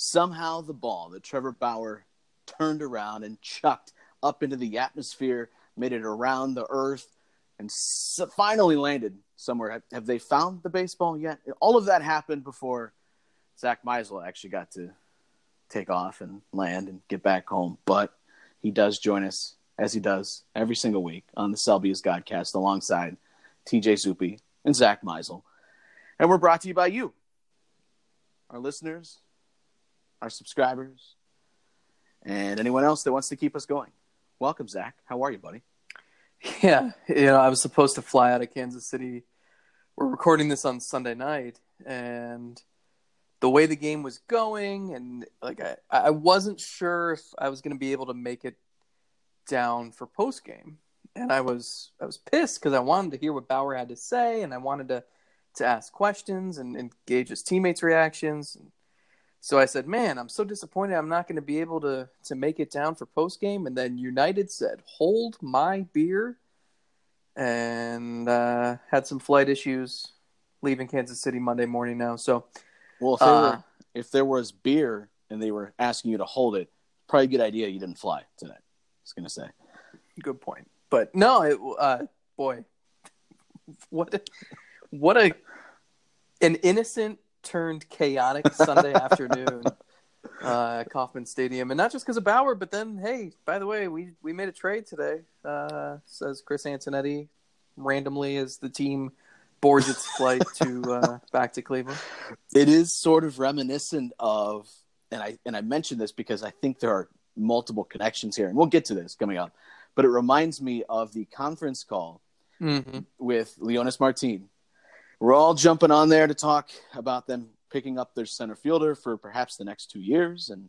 somehow the ball that Trevor Bauer turned around and chucked up into the atmosphere, made it around the earth, and finally landed somewhere. Have, have, they found the baseball yet? All of that happened before Zack Meisel actually got to take off and land and get back home. But he does join us as he does every single week on the Selby's Godcast alongside TJ Zuppe and Zack Meisel. And we're brought to you by you, our listeners, our subscribers, and anyone else that wants to keep us going. Welcome, Zack. How are you, buddy? Yeah, you know, I was supposed to fly out of Kansas City. We're recording this on Sunday night, and the way the game was going, and like I, I wasn't sure if I was going to be able to make it down for post game, and I was I was pissed because I wanted to hear what Bauer had to say, and I wanted to to ask questions and, and gauge his teammates' reactions. And so I said, "Man, I'm so disappointed. I'm not going to be able to to make it down for post game." And then United said, "Hold my beer," and uh, had some flight issues leaving Kansas City Monday morning now. So, well, if, uh, were, if there was beer and they were asking you to hold it, probably a good idea you didn't fly today. I was going to say. Good point, but no, it, uh, boy, what what a an innocent turned chaotic Sunday afternoon uh, at Kauffman Stadium, and not just because of Bauer, but then hey, by the way, we we made a trade today. Uh, says Chris Antonetti randomly as the team boards its flight to uh, back to Cleveland. It is sort of reminiscent of, and I and I mentioned this because I think there are multiple connections here, and we'll get to this coming up. But it reminds me of the conference call mm-hmm. with Leonys Martin we're all jumping on there to talk about them picking up their center fielder for perhaps the next two years and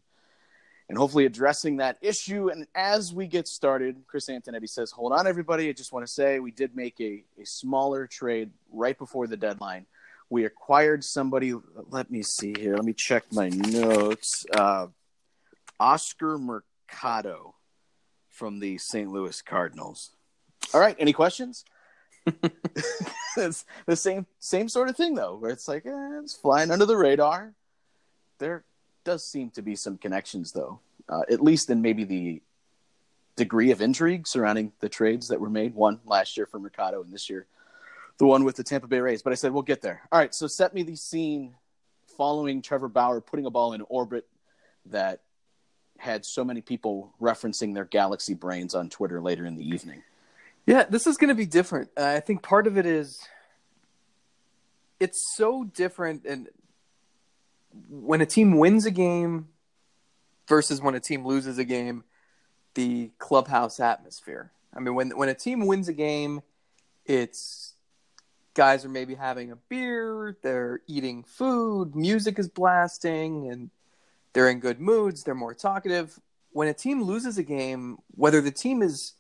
and hopefully addressing that issue. And as we get started, Chris Antonetti says, Hold on, everybody. I just want to say we did make a, a smaller trade right before the deadline. We acquired somebody. Let me see here. Let me check my notes. Uh, Oscar Mercado from the St. Louis Cardinals. All right. Any questions? it's the same same sort of thing though, where it's like eh, it's flying under the radar. There does seem to be some connections though, uh, at least in maybe the degree of intrigue surrounding the trades that were made. One last year for Mercado, and this year the one with the Tampa Bay Rays. But I said we'll get there. All right, so set me the scene following Trevor Bauer putting a ball in orbit that had so many people referencing their galaxy brains on Twitter later in the evening. Yeah, this is going to be different. Uh, I think part of it is it's so different and when a team wins a game versus when a team loses a game, the clubhouse atmosphere. I mean, when when a team wins a game, it's guys are maybe having a beer, they're eating food, music is blasting, and they're in good moods. They're more talkative. When a team loses a game, whether the team is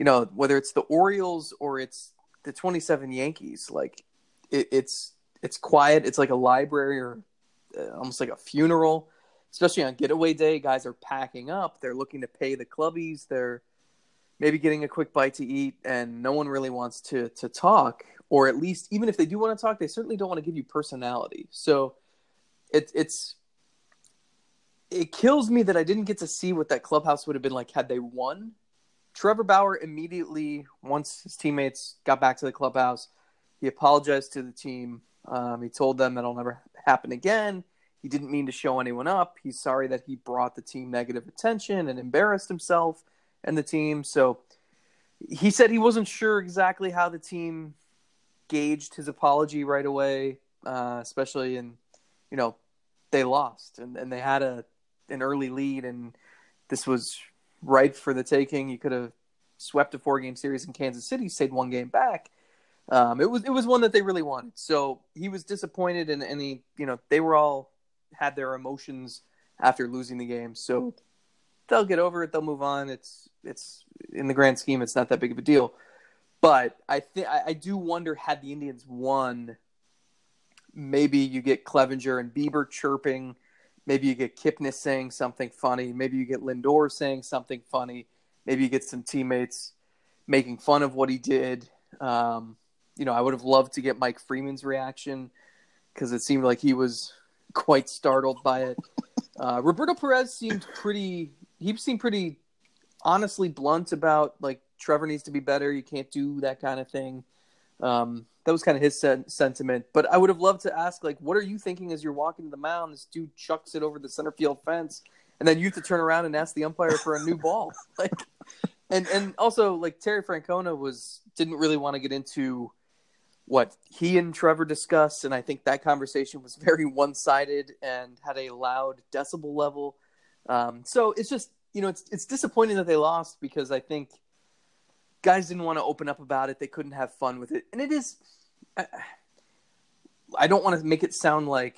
you know, whether it's the Orioles or it's the 27 Yankees, like it, it's it's quiet. It's like a library or uh, almost like a funeral. Especially on getaway day, guys are packing up. They're looking to pay the clubbies. They're maybe getting a quick bite to eat, and no one really wants to to talk. Or at least, even if they do want to talk, they certainly don't want to give you personality. So, it, it's it kills me that I didn't get to see what that clubhouse would have been like had they won Trevor Bauer immediately, once his teammates got back to the clubhouse, he apologized to the team. Um, he told them that'll never happen again. He didn't mean to show anyone up. He's sorry that he brought the team negative attention and embarrassed himself and the team. So he said he wasn't sure exactly how the team gauged his apology right away, uh, especially in, you know, they lost and, and they had a an early lead and this was ripe for the taking. You could have swept a four game series in Kansas City, stayed one game back. Um, it was it was one that they really wanted. So he was disappointed, and, and he you know they were all had their emotions after losing the game. So they'll get over it. They'll move on. It's it's in the grand scheme, it's not that big of a deal. But I think I do wonder had the Indians won, maybe you get Clevinger and Bieber chirping Maybe you get Kipnis saying something funny. Maybe you get Lindor saying something funny. Maybe you get some teammates making fun of what he did. Um, you know, I would have loved to get Mike Freeman's reaction because it seemed like he was quite startled by it. Uh, Roberto Perez seemed pretty. He seemed pretty honestly blunt about like Trevor needs to be better. You can't do that kind of thing. Um, that was kind of his sen- sentiment. But I would have loved to ask, like, what are you thinking as you're walking to the mound? This dude chucks it over the center field fence, and then you have to turn around and ask the umpire for a new ball. Like, and and also like Terry Francona was didn't really want to get into what he and Trevor discussed, and I think that conversation was very one sided and had a loud decibel level. Um, so it's just you know it's it's disappointing that they lost because I think guys didn't want to open up about it. They couldn't have fun with it, and it is. I, I don't want to make it sound like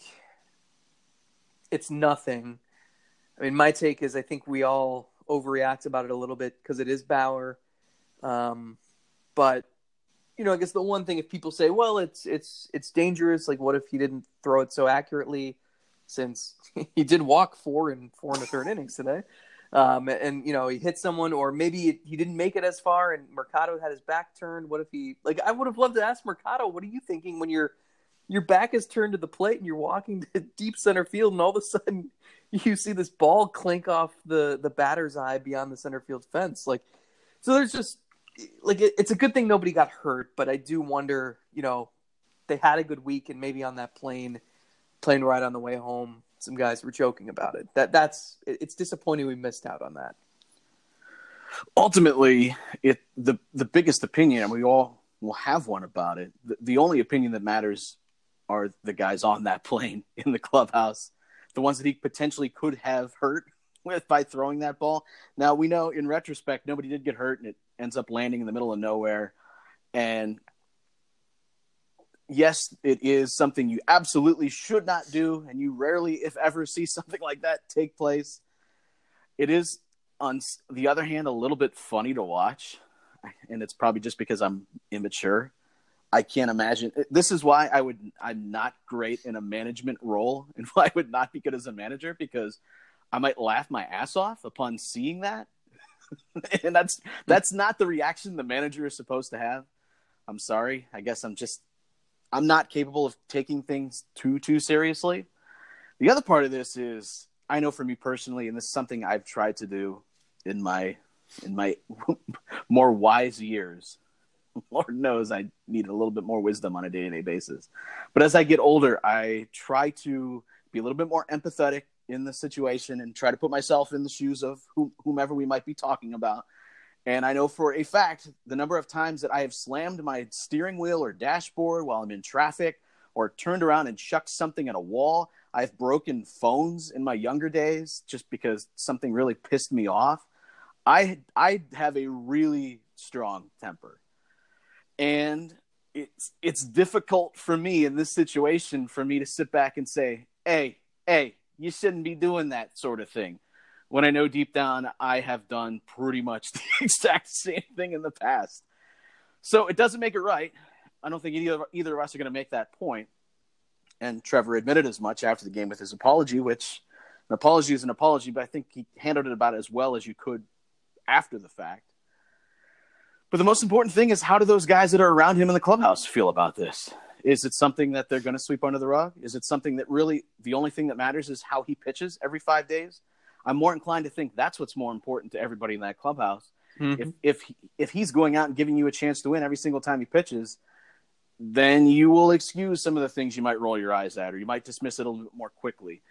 it's nothing. I mean, my take is I think we all overreact about it a little bit because it is Bauer. Um, but you know, I guess the one thing if people say, well, it's it's it's dangerous. Like, what if he didn't throw it so accurately? Since he did walk four and four in the third innings today, um, and you know he hit someone, or maybe he didn't make it as far, and Mercado had his back turned. What if he like? I would have loved to ask Mercado, what are you thinking when your your back is turned to the plate and you're walking to deep center field, and all of a sudden you see this ball clink off the the batter's eye beyond the center field fence. Like, so there's just like it, it's a good thing nobody got hurt, but I do wonder, you know, they had a good week and maybe on that plane, plane ride on the way home, some guys were joking about it. That that's it's disappointing we missed out on that. Ultimately, it the the biggest opinion, and we all will have one about it. The, the only opinion that matters are the guys on that plane in the clubhouse the ones that he potentially could have hurt with by throwing that ball. Now we know in retrospect nobody did get hurt and it ends up landing in the middle of nowhere. And yes, it is something you absolutely should not do and you rarely if ever see something like that take place. It is on the other hand a little bit funny to watch and it's probably just because I'm immature I can't imagine. This is why I would. I'm not great in a management role, and why I would not be good as a manager because I might laugh my ass off upon seeing that, and that's that's not the reaction the manager is supposed to have. I'm sorry. I guess I'm just I'm not capable of taking things too too seriously. The other part of this is I know for me personally, and this is something I've tried to do in my in my more wise years Lord knows I need a little bit more wisdom on a day to day basis. But as I get older, I try to be a little bit more empathetic in the situation and try to put myself in the shoes of whomever we might be talking about. And I know for a fact the number of times that I have slammed my steering wheel or dashboard while I'm in traffic or turned around and chucked something at a wall. I've broken phones in my younger days just because something really pissed me off. I I have a really strong temper and it's it's difficult for me in this situation for me to sit back and say, "Hey, hey, you shouldn't be doing that sort of thing." When I know deep down I have done pretty much the exact same thing in the past. So it doesn't make it right. I don't think either either of us are going to make that point. And Trevor admitted as much after the game with his apology, which an apology is an apology, but I think he handled it about as well as you could after the fact. But the most important thing is how do those guys that are around him in the clubhouse feel about this? Is it something that they're going to sweep under the rug? Is it something that really the only thing that matters is how he pitches every five days? I'm more inclined to think that's what's more important to everybody in that clubhouse. Mm-hmm. If if if he's going out and giving you a chance to win every single time he pitches, then you will excuse some of the things you might roll your eyes at, or you might dismiss it a little bit more quickly.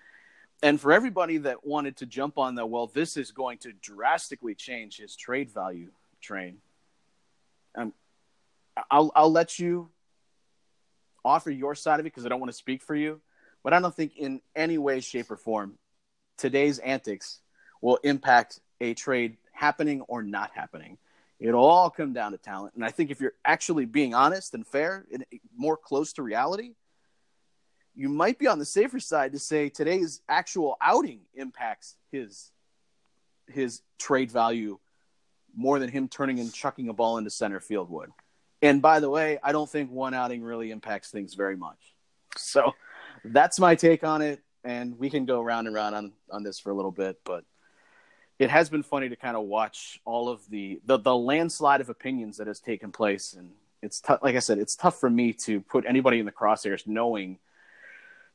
And for everybody that wanted to jump on the well, this is going to drastically change his trade value train. I'll I'll let you offer your side of it because I don't want to speak for you, but I don't think in any way, shape, or form today's antics will impact a trade happening or not happening. It'll all come down to talent, and I think if you're actually being honest and fair and more close to reality, you might be on the safer side to say today's actual outing impacts his his trade value more than him turning and chucking a ball into center field would. And by the way, I don't think one outing really impacts things very much. So that's my take on it. And we can go round and round on, on this for a little bit, but it has been funny to kind of watch all of the, the, the landslide of opinions that has taken place. And it's like I said, it's tough for me to put anybody in the crosshairs knowing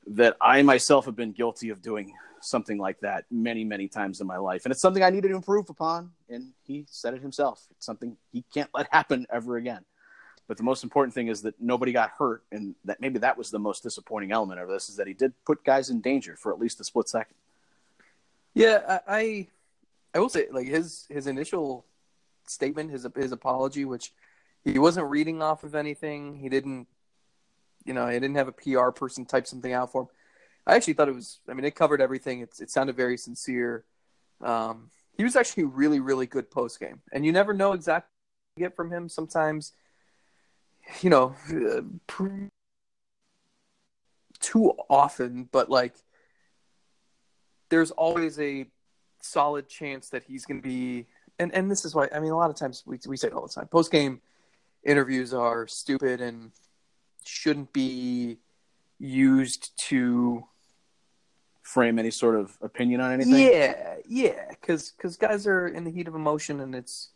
that I myself have been guilty of doing something like that many, many times in my life. And it's something I needed to improve upon. And he said it himself. It's something he can't let happen ever again. But the most important thing is that nobody got hurt. And that maybe that was the most disappointing element of this is that he did put guys in danger for at least a split second. Yeah, I, I will say like his his initial statement, his his apology, which he wasn't reading off of anything. He didn't, you know, he didn't have a PR person type something out for him. I actually thought it was. I mean, it covered everything. It it sounded very sincere. Um, he was actually really really good post game, and you never know exactly get from him. Sometimes, you know, too often, but like there's always a solid chance that he's going to be. And and this is why I mean a lot of times we we say it all the time. Post game interviews are stupid and shouldn't be used to frame any sort of opinion on anything. Yeah, yeah, because because guys are in the heat of emotion, and it's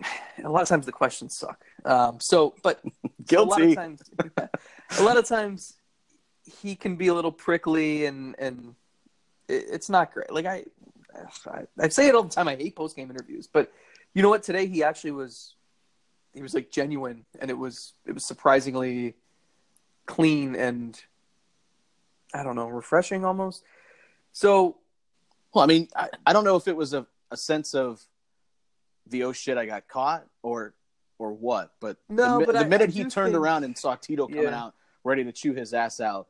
a lot of times the questions suck. Um, so, but guilty. A lot of times, a lot of times he can be a little prickly, and and it, it's not great. Like I, I, I say it all the time. I hate post game interviews, but you know what? Today he actually was. He was like genuine, and it was it was surprisingly clean and I don't know, refreshing almost. So, well, I mean, I, I don't know if it was a, a sense of the oh shit, I got caught or or what, but no, the, but the I, minute I he turned think... around and saw Tito coming yeah. out ready to chew his ass out,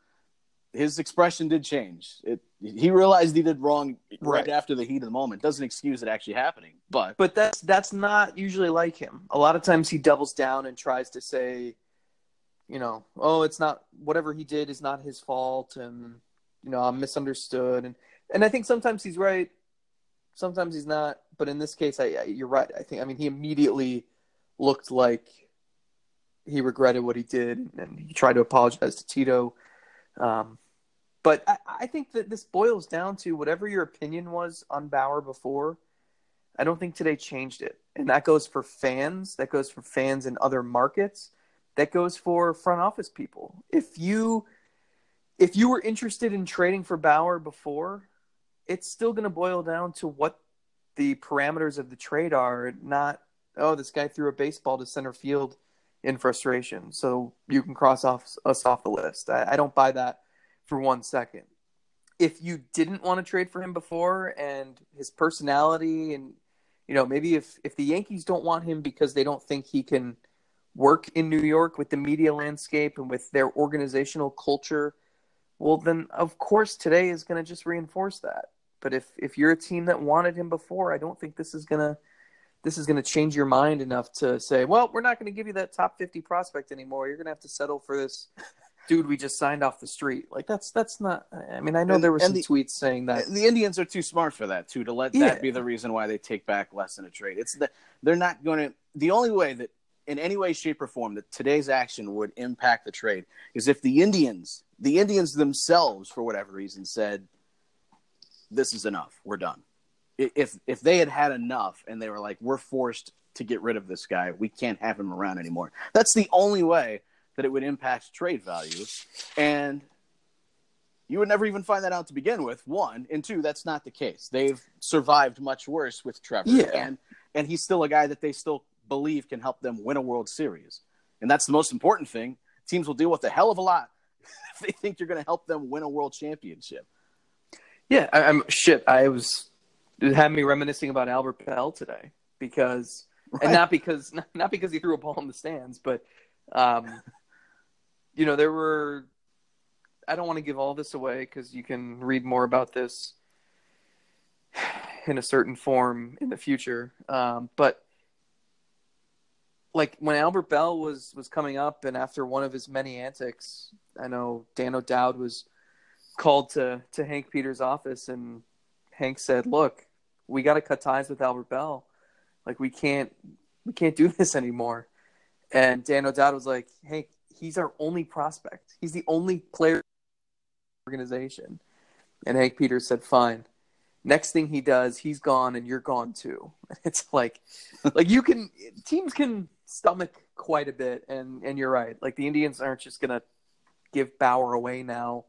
his expression did change. It he realized he did wrong right, right after the heat of the moment. Doesn't excuse it actually happening, but but that's that's not usually like him. A lot of times he doubles down and tries to say you know, oh, it's not whatever he did is not his fault, and you know, I'm misunderstood, and and I think sometimes he's right, sometimes he's not, but in this case, I, I you're right. I think I mean he immediately looked like he regretted what he did, and he tried to apologize to Tito. Um, but I, I think that this boils down to whatever your opinion was on Bauer before. I don't think today changed it, and that goes for fans. That goes for fans in other markets that goes for front office people. If you if you were interested in trading for Bauer before, it's still going to boil down to what the parameters of the trade are, not oh this guy threw a baseball to center field in frustration, so you can cross off us off the list. I, I don't buy that for one second. If you didn't want to trade for him before and his personality and you know maybe if if the Yankees don't want him because they don't think he can work in New York with the media landscape and with their organizational culture, well, then of course today is going to just reinforce that. But if if you're a team that wanted him before, I don't think this is gonna this is gonna change your mind enough to say, well, we're not going to give you that top 50 prospect anymore. You're going to have to settle for this dude we just signed off the street. Like that's that's not. I mean, I know and, there were some the, tweets saying that the Indians are too smart for that too to let yeah. that be the reason why they take back less in a trade. It's the they're not going to. The only way that in any way, shape, or form that today's action would impact the trade is if the Indians, the Indians themselves, for whatever reason, said, "This is enough. We're done." If if they had had enough and they were like, "We're forced to get rid of this guy. We can't have him around anymore." That's the only way that it would impact trade value, and you would never even find that out to begin with. One and two, that's not the case. They've survived much worse with Trevor, yeah. and and he's still a guy that they still believe can help them win a World Series. And that's the most important thing. Teams will deal with a hell of a lot if they think you're going to help them win a World Championship. Yeah, I, am shit. I was it had me reminiscing about Albert Belle today because, right. and not because not because he threw a ball in the stands, but um, you know there were. I don't want to give all this away because you can read more about this in a certain form in the future. Um, but like when Albert Belle was was coming up, and after one of his many antics, I know Dan O'Dowd was called to to Hank Peters' office, and Hank said, "Look, we got to cut ties with Albert Belle. Like we can't we can't do this anymore." And Dan O'Dowd was like, "Hank, he's our only prospect. He's the only player organization." And Hank Peters said, "Fine." Next thing he does, he's gone, and you're gone too. It's like, like you can teams can stomach quite a bit. And and you're right. Like the Indians aren't just gonna give Bauer away now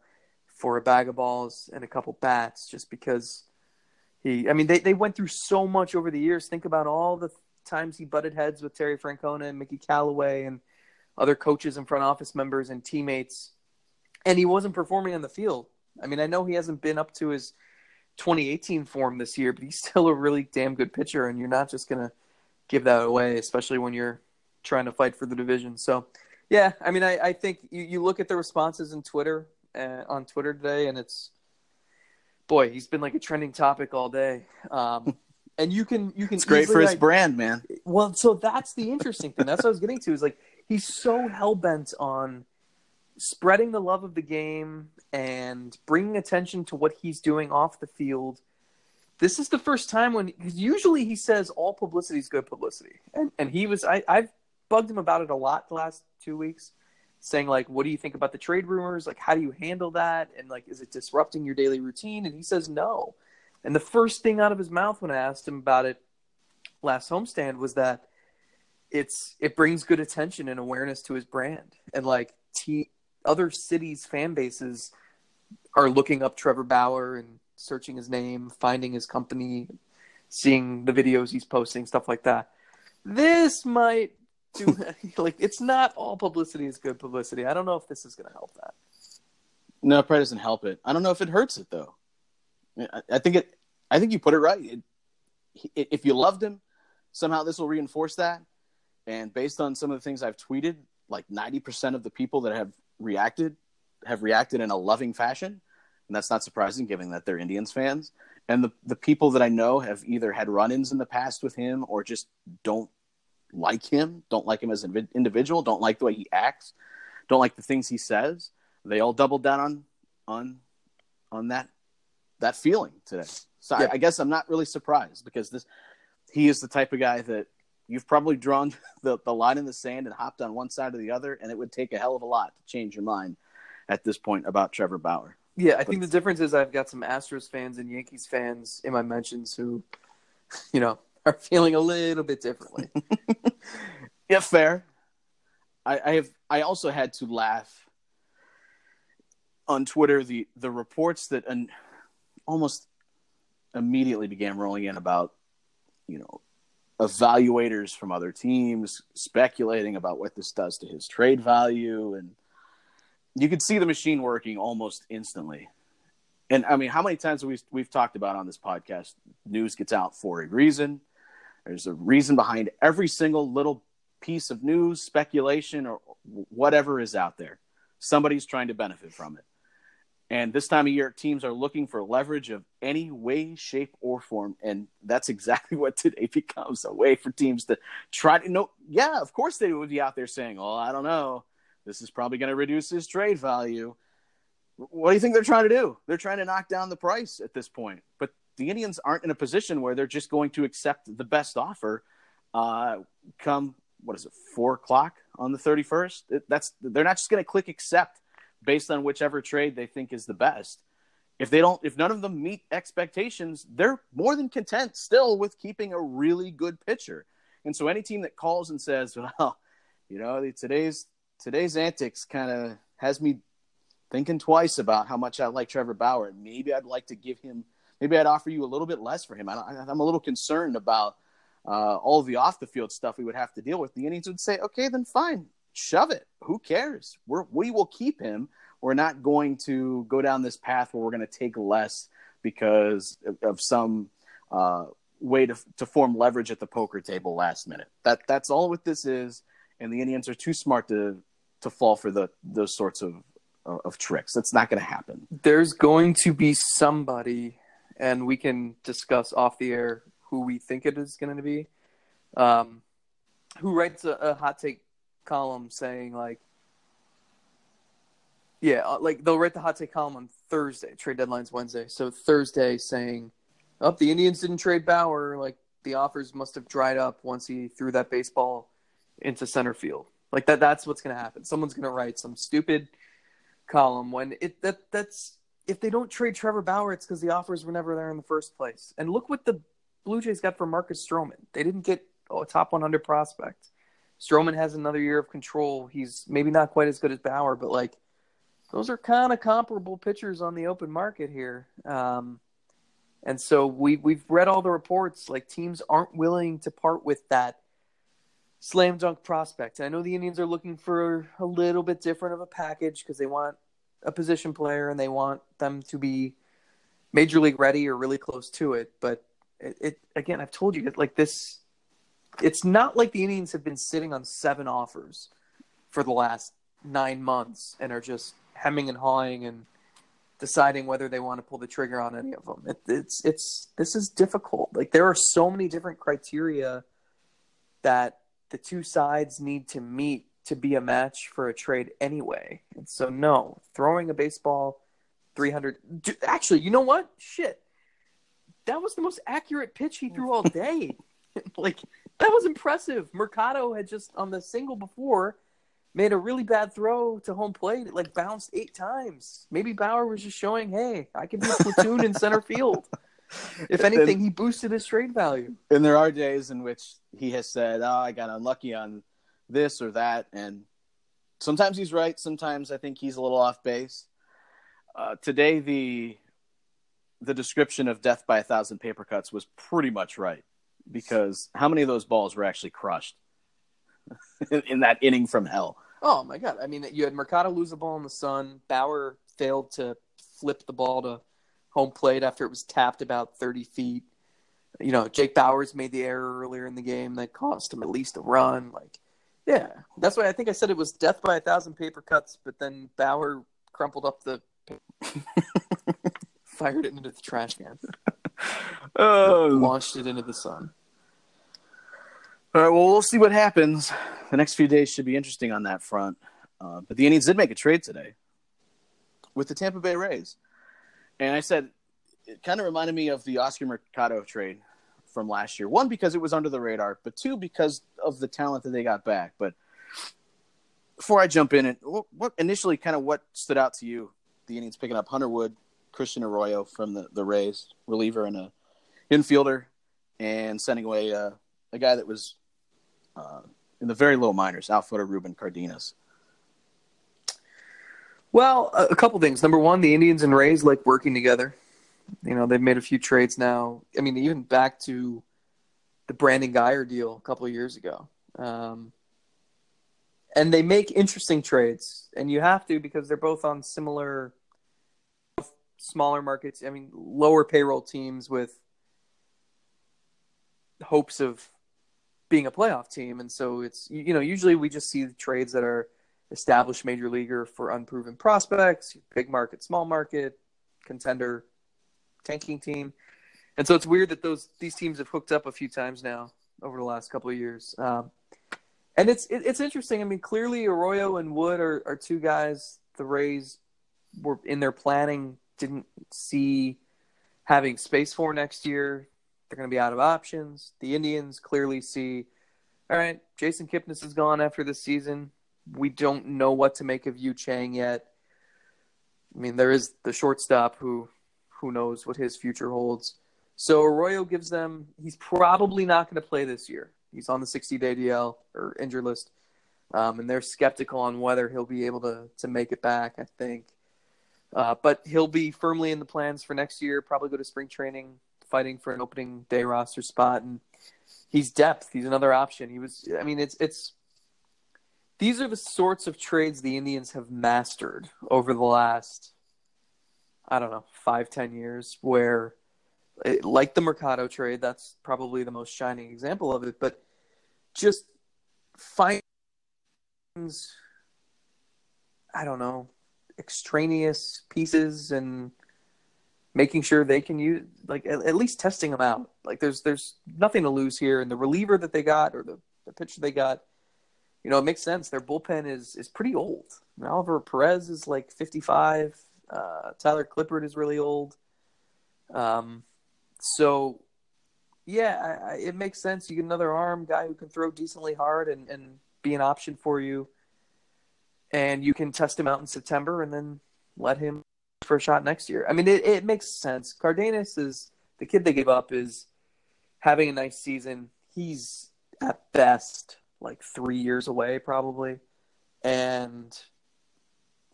for a bag of balls and a couple bats just because he I mean they, they went through so much over the years. Think about all the times he butted heads with Terry Francona and Mickey Callaway and other coaches and front office members and teammates and he wasn't performing on the field. I mean, I know he hasn't been up to his 2018 form this year, but he's still a really damn good pitcher and you're not just going to give that away, especially when you're trying to fight for the division. So, yeah, I mean, I, I think you, you look at the responses in Twitter uh, on Twitter today, and it's boy, he's been like a trending topic all day. Um, and you can you can. It's great for his like, brand, man. Well, so that's the interesting thing. That's what I was getting to. Is like he's so hell bent on spreading the love of the game and bringing attention to what he's doing off the field. This is the first time when cause usually he says all publicity is good publicity, and and he was I I've bugged him about it a lot the last two weeks saying like what do you think about the trade rumors? Like how do you handle that? And like is it disrupting your daily routine? And he says no. And the first thing out of his mouth when i asked him about it last homestand was that it's it brings good attention and awareness to his brand. And like t- other cities fan bases are looking up trevor bauer and searching his name finding his company seeing the videos he's posting stuff like that. This might do like it's not all publicity is good publicity. I don't know if this is going to help that. No, it probably doesn't help it. I don't know if it hurts it though. I, I think it. I think you put it right. It, it, if you loved him, somehow this will reinforce that. And based on some of the things I've tweeted, like ninety percent of the people that have reacted have reacted in a loving fashion, and that's not surprising given that they're Indians fans. And the the people that I know have either had run-ins in the past with him or just don't like him, don't like him as an individual, don't like the way he acts, don't like the things he says. They all doubled down on on on that that feeling today. So I, I guess I'm not really surprised because this he is the type of guy that you've probably drawn the, the line in the sand and hopped on one side or the other, and it would take a hell of a lot to change your mind at this point about Trevor Bauer. Yeah, I but, think the difference is I've got some Astros fans and Yankees fans in my mentions who, you know, are feeling a little bit differently. yeah, fair. I, I have. I also had to laugh on Twitter the the reports that an, almost immediately began rolling in about you know evaluators from other teams speculating about what this does to his trade value and you could see the machine working almost instantly and i mean how many times we've we we've talked about on this podcast news gets out for a reason there's a reason behind every single little piece of news, speculation, or whatever is out there. Somebody's trying to benefit from it. And this time of year, teams are looking for leverage of any way, shape, or form. And that's exactly what today becomes a way for teams to try to know. Yeah, of course they would be out there saying, Oh, I don't know. This is probably going to reduce his trade value. What do you think they're trying to do? They're trying to knock down the price at this point. But the Indians aren't in a position where they're just going to accept the best offer. Uh, come what is it, four o'clock on the thirty first? That's they're not just going to click accept based on whichever trade they think is the best. If they don't, if none of them meet expectations, they're more than content still with keeping a really good pitcher. And so, any team that calls and says, "Well, you know, today's today's antics kind of has me thinking twice about how much I like Trevor Bauer, and maybe I'd like to give him." Maybe I'd offer you a little bit less for him. I, am a little concerned about uh, all the off the field stuff we would have to deal with. The Indians would say, okay, then fine, shove it. Who cares? We're, we will keep him. We're not going to go down this path where we're going to take less because of, of some uh, way to, to form leverage at the poker table last minute. That that's all what this is, and the Indians are too smart to to fall for the those sorts of of tricks. That's not going to happen. There's going to be somebody and we can discuss off the air who we think it is going to be. Um, who writes a, a, hot take column saying like, yeah, uh, like they'll write the hot take column on Thursday. Trade deadline's Wednesday, so Thursday saying, "Up, oh, the Indians didn't trade Bauer. Like the offers must have dried up once he threw that baseball into center field. Like that. That's what's going to happen. Someone's going to write some stupid column when it that that's if they don't trade Trevor Bauer, it's because the offers were never there in the first place. And look what the Blue Jays got for Marcus Stroman. They didn't get a top 100 prospect. Stroman has another year of control. He's maybe not quite as good as Bauer, but like those are kind of comparable pitchers on the open market here. Um, and so we we've read all the reports like teams aren't willing to part with that slam dunk prospect. I know the Indians are looking for a little bit different of a package because they want a position player and they want them to be major league ready or really close to it. But it, it again, I've told you like this. It's not like the Indians have been sitting on seven offers for the last nine months and are just hemming and hawing and deciding whether they want to pull the trigger on any of them. It, it's it's this is difficult. Like there are so many different criteria that the two sides need to meet to be a match for a trade anyway. And so no, throwing a baseball 300 actually, you know what? Shit. That was the most accurate pitch he threw all day. like that was impressive. Mercado had just on the single before made a really bad throw to home plate. It like bounced eight times. Maybe Bauer was just showing, hey, I can be a platoon in center field. If anything, and, he boosted his trade value. And there are days in which he has said, "Oh, I got unlucky on this or that," and sometimes he's right. Sometimes I think he's a little off base. Uh, today, the the description of death by a thousand paper cuts was pretty much right because how many of those balls were actually crushed in that inning from hell? Oh my god! I mean, you had Mercado lose a ball in the sun. Bauer failed to flip the ball to home plate after it was tapped about 30 feet. You know, Jake Bauers made the error earlier in the game that cost him at least a run. Like, yeah, that's why I think I said it was death by a thousand paper cuts, but then Bauer crumpled up the, fired it into the trash can, oh. launched it into the sun. All right, well, we'll see what happens. The next few days should be interesting on that front. Uh, but the Indians did make a trade today with the Tampa Bay Rays. And I said it kind of reminded me of the Oscar Mercado trade from last year. One because it was under the radar, but two because of the talent that they got back. But before I jump in, and what initially kind of what stood out to you? The Indians picking up Hunter Wood, Christian Arroyo from the the Rays, reliever and a infielder, and sending away uh, a guy that was uh, in the very low minors, outfielder Ruben Cardenas. Well, a couple things. Number one, the Indians and Rays like working together. You know, they've made a few trades now. I mean, even back to the Brandon Guyer deal a couple of years ago. Um, and they make interesting trades, and you have to because they're both on similar smaller markets. I mean, lower payroll teams with hopes of being a playoff team, and so it's you know usually we just see trades that are established major leaguer for unproven prospects, big market, small market, contender, tanking team. And so it's weird that those these teams have hooked up a few times now over the last couple of years. Um, and it's it, it's interesting. I mean, clearly Arroyo and Wood are, are two guys the Rays were in their planning didn't see having space for next year. They're going to be out of options. The Indians clearly see, all right, Jason Kipnis is gone after this season we don't know what to make of Yu Chang yet. I mean, there is the shortstop who who knows what his future holds. So Arroyo gives them. He's probably not going to play this year. He's on the 60 day DL or injured list, um, and they're skeptical on whether he'll be able to to make it back. I think, uh, but he'll be firmly in the plans for next year. Probably go to spring training, fighting for an opening day roster spot, and he's depth. He's another option. He was. I mean, it's it's these are the sorts of trades the Indians have mastered over the last, I don't know, five, ten years, where, eh, like the Mercado trade, that's probably the most shining example of it, but just find I don't know, extraneous pieces and making sure they can use like at, at, least testing them out. Like there's there's nothing to lose here, and the reliever that they got or the, the pitcher they got you know, it makes sense. Their bullpen is is pretty old. Oliver Perez is like 55. Uh, Tyler Clippard is really old. Um, so yeah, I, I, it makes sense. You get another arm guy who can throw decently hard and, and be an option for you, and you can test him out in September and then let him for a shot next year. I mean, it, it makes sense. Cardenas is the kid they gave up is having a nice season. He's at best like three years away probably, and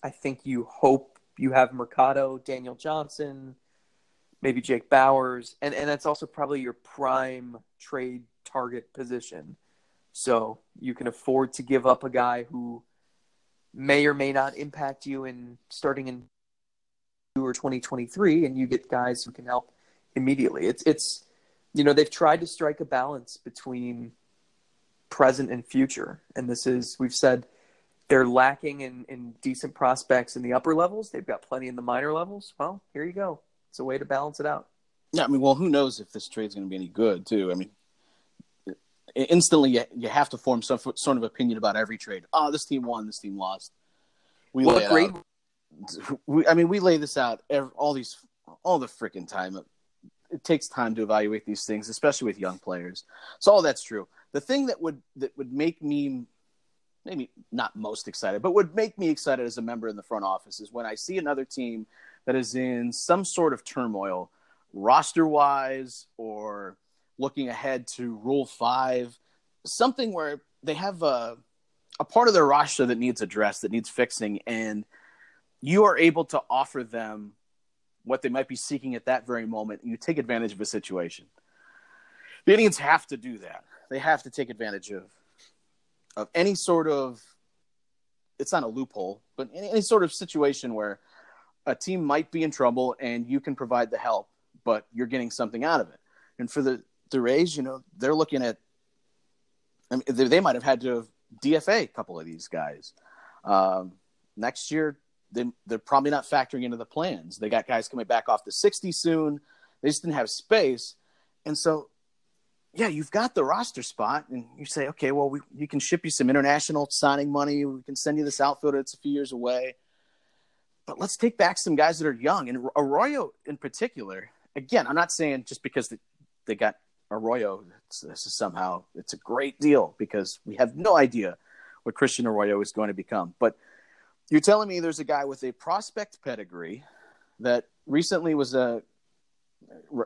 I think you hope you have Mercado, Daniel Johnson, maybe Jake Bauers, and and that's also probably your prime trade target position. So you can afford to give up a guy who may or may not impact you in starting in or 2023 and you get guys who can help immediately. It's it's you know they've tried to strike a balance between present and future and this is we've said they're lacking in, in decent prospects in the upper levels. They've got plenty in the minor levels. Well, here you go. It's a way to balance it out. Yeah, I mean, well, who knows if this trade's going to be any good, too? I mean, instantly you, you have to form some sort of opinion about every trade. Oh, this team won, this team lost. We lay great. We, I mean, we lay this out every, all these all the freaking time. It, it takes time to evaluate these things, especially with young players. So all that's true. The thing that would that would make me maybe not most excited, but would make me excited as a member in the front office is when I see another team that is in some sort of turmoil, roster wise, or looking ahead to Rule 5, something where they have a, a part of their roster that needs addressed, that needs fixing, and you are able to offer them what they might be seeking at that very moment, and you take advantage of a situation. The Indians have to do that. They have to take advantage of of any sort of it's not a loophole, but any, any sort of situation where a team might be in trouble and you can provide the help, but you're getting something out of it. And for the the Rays, you know, they're looking at. I mean, they, they might have had to have DFA a couple of these guys. Um, next year, they, they're probably not factoring into the plans. They got guys coming back off the 60 soon. They just didn't have space, and so yeah, you've got the roster spot, and you say, okay, well, we, can ship you some international signing money. We can send you this outfielder that's a few years away. But let's take back some guys that are young. And Arroyo, in particular, again, I'm not saying just because they got Arroyo, this is somehow it's a great deal because we have no idea what Christian Arroyo is going to become. But you're telling me there's a guy with a prospect pedigree that recently was a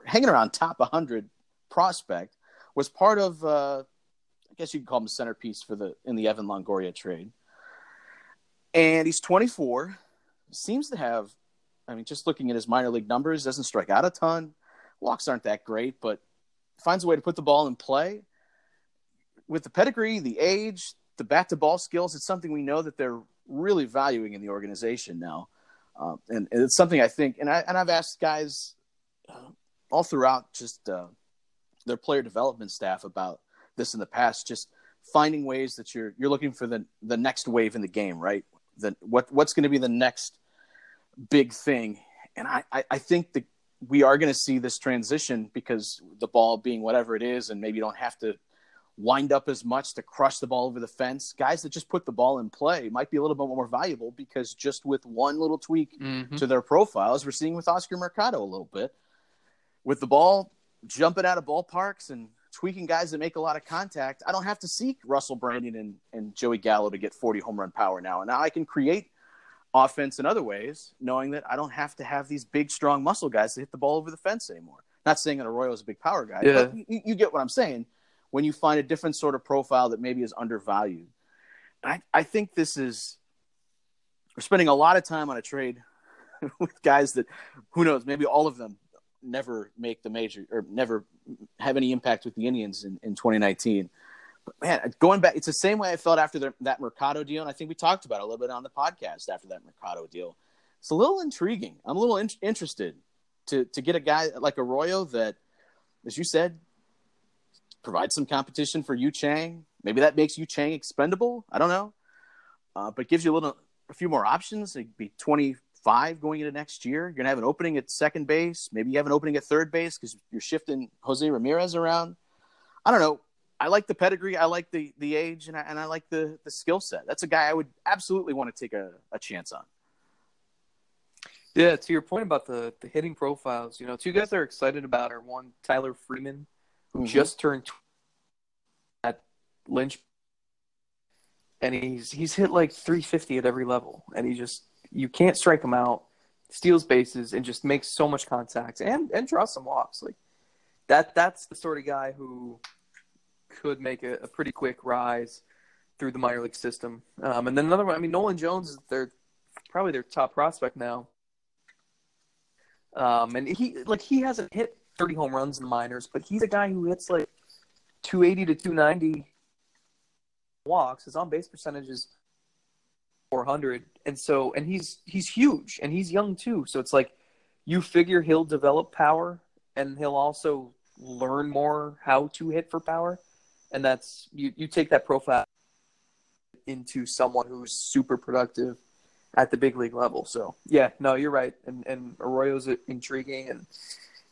hanging around top 100 prospect was part of, uh, I guess you could call him a centerpiece for the in the Evan Longoria trade. And he's 24, seems to have, I mean, just looking at his minor league numbers, doesn't strike out a ton. Walks aren't that great, but finds a way to put the ball in play. With the pedigree, the age, the bat to ball skills, it's something we know that they're really valuing in the organization now. Um, and, and, it's something I think, and I and I've asked guys uh, all throughout just uh, their player development staff about this in the past. Just finding ways that you're you're looking for the the next wave in the game, right? The what what's going to be the next big thing, and I I, I think that we are going to see this transition because the ball being whatever it is, and maybe you don't have to wind up as much to crush the ball over the fence. Guys that just put the ball in play might be a little bit more valuable because just with one little tweak mm-hmm. to their profiles, we're seeing with Oscar Mercado a little bit. With the ball jumping out of ballparks and tweaking guys that make a lot of contact. I don't have to seek Russell Brandon and, and Joey Gallo to get 40 home run power now. And now I can create offense in other ways, knowing that I don't have to have these big, strong muscle guys to hit the ball over the fence anymore. Not saying that Arroyo is a big power guy, yeah. but you, you, get what I'm saying. When you find a different sort of profile that maybe is undervalued, I, I think this is we're spending a lot of time on a trade with guys that who knows maybe all of them never make the major or never have any impact with the Indians in, in 2019. But man, going back, it's the same way I felt after the, that Mercado deal, and I think we talked about it a little bit on the podcast after that Mercado deal. It's a little intriguing. I'm a little in- interested to to get a guy like Arroyo that, as you said, provides some competition for Yu Chang. Maybe that makes Yu Chang expendable. I don't know, uh, but gives you a little a few more options. It'd be 20 five going into next year. You're gonna have an opening at second base. Maybe you have an opening at third base because you're shifting Jose Ramirez around. I don't know. I like the pedigree. I like the the age, and I, and I like the the skill set. That's a guy I would absolutely want to take a, a chance on. Yeah, to your point about the the hitting profiles, you know, two guys that are excited about are one Tyler Freeman, who mm-hmm. just turned at Lynch, and he's he's hit like 350 at every level, and he just you can't strike him out, steals bases, and just makes so much contact and and draws some walks. Like that that's the sort of guy who could make a, a pretty quick rise through the minor league system. Um, and then another one, I mean, Nolan Jones is their probably their top prospect now. Um, and he like he hasn't hit 30 home runs in the minors, but he's a guy who hits like 280 to 290 walks. His on base percentage is 400, and so and he's he's huge and he's young too. So it's like you figure he'll develop power and he'll also learn more how to hit for power, and that's you you take that profile into someone who's super productive at the big league level. So yeah, no, you're right, and and Arroyo's intriguing, and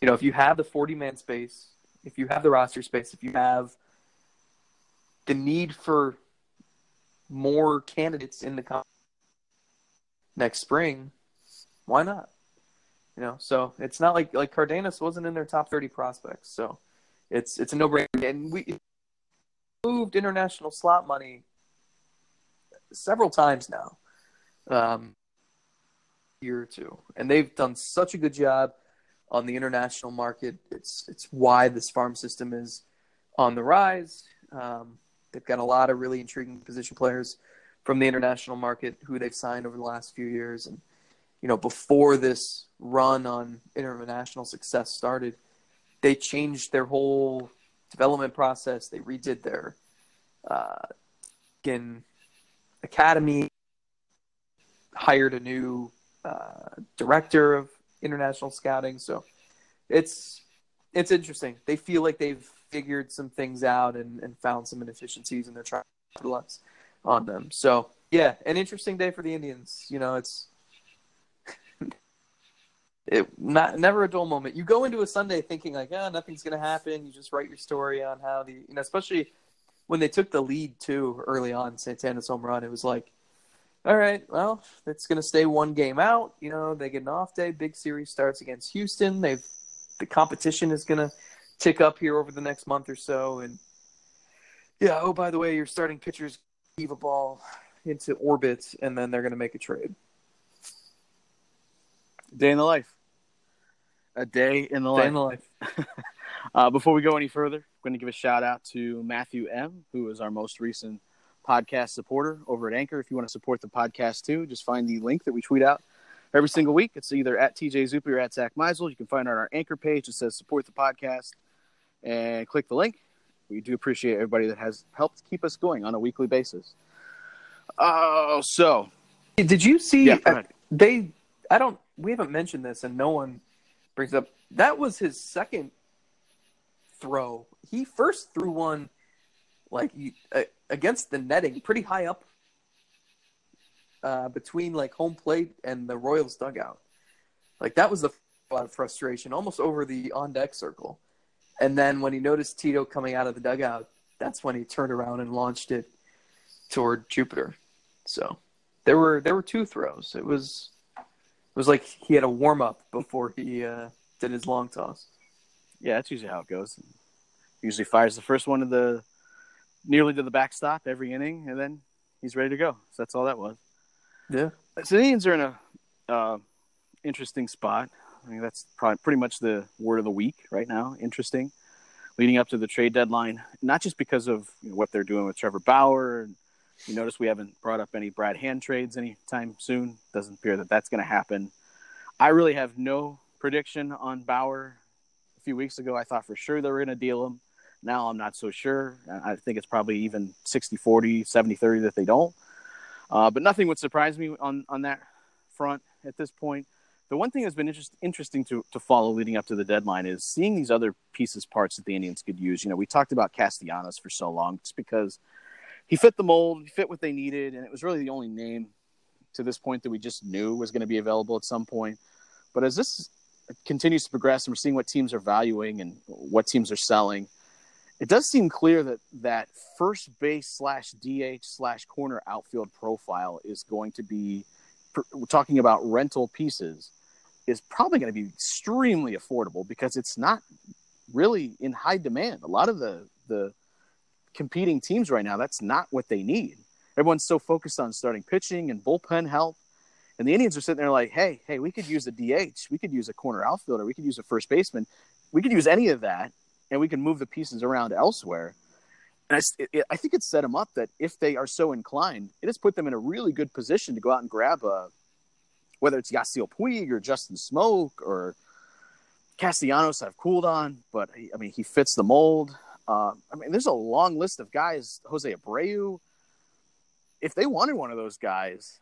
you know if you have the 40 man space, if you have the roster space, if you have the need for more candidates in the next spring, why not? You know, so it's not like like Cardenas wasn't in their top 30 prospects, so it's it's a no brainer. And we moved international slot money several times now, um, year or two, and they've done such a good job on the international market. It's it's why this farm system is on the rise. Um, they've got a lot of really intriguing position players from the international market who they've signed over the last few years, and you know before this run on international success started, they changed their whole development process. They redid their uh, academy, hired a new uh, director of international scouting. So it's it's interesting. They feel like they've figured some things out and, and found some inefficiencies, and they're trying to capitalize on them. So yeah, an interesting day for the Indians. You know, it's it not never a dull moment. You go into a Sunday thinking like, oh, nothing's gonna happen. You just write your story on how the you know, especially when they took the lead too early on, Santana's home run. It was like all right, well, it's going to stay one game out. You know, they get an off day. Big series starts against Houston. They've the competition is going to tick up here over the next month or so. And yeah, oh by the way, your starting pitchers leave a ball into orbit, and then they're going to make a trade. Day in the life. A day in the day life. in the life. uh, before we go any further, I'm going to give a shout out to Matthew M, who is our most recent podcast supporter over at Anchor. If you want to support the podcast too, just find the link that we tweet out every single week. It's either at TJ Zuppe or at Zack Meisel. You can find it on our Anchor page. It says support the podcast and click the link. We do appreciate everybody that has helped keep us going on a weekly basis. Oh, so did you see? Yeah, uh, they, I don't. We haven't mentioned this, and no one brings up. That was his second throw. He first threw one like uh, against the netting, pretty high up uh, between like home plate and the Royals dugout. Like that was a lot of frustration, almost over the on deck circle. And then when he noticed Tito coming out of the dugout, that's when he turned around and launched it toward Jupiter. So there were there were two throws. It was it was like he had a warm up before he uh, did his long toss. Yeah, that's usually how it goes. Usually fires the first one to the nearly to the backstop every inning, and then he's ready to go. So that's all that was. Yeah. So the Indians are in a uh, interesting spot. I mean, that's pretty much the word of the week right now. Interesting, leading up to the trade deadline. Not just because of you know, what they're doing with Trevor Bauer. And you notice we haven't brought up any Brad Hand trades anytime soon. Doesn't appear that that's going to happen. I really have no prediction on Bauer. A few weeks ago, I thought for sure they were going to deal him. Now I'm not so sure. I think it's probably even 60 40, 70 30 that they don't. Uh, but nothing would surprise me on, on that front at this point. The one thing that's been interest, interesting to, to follow leading up to the deadline is seeing these other pieces, parts that the Indians could use. You know, we talked about Castellanos for so long just because he fit the mold, he fit what they needed, and it was really the only name to this point that we just knew was going to be available at some point. But as this continues to progress and we're seeing what teams are valuing and what teams are selling, it does seem clear that that first base slash DH slash corner outfield profile is going to be we're talking about rental pieces is probably going to be extremely affordable because it's not really in high demand. A lot of the the competing teams right now, that's not what they need. Everyone's so focused on starting pitching and bullpen help. And the Indians are sitting there like, hey, hey, we could use a DH, we could use a corner outfielder, we could use a first baseman, we could use any of that and we can move the pieces around elsewhere. And I, it, I think it set them up that if they are so inclined, it has put them in a really good position to go out and grab a whether it's Yasiel Puig or Justin Smoak or Castellanos, I've cooled on, but he, I mean, he fits the mold. Uh, I mean, there's a long list of guys. Jose Abreu. If they wanted one of those guys,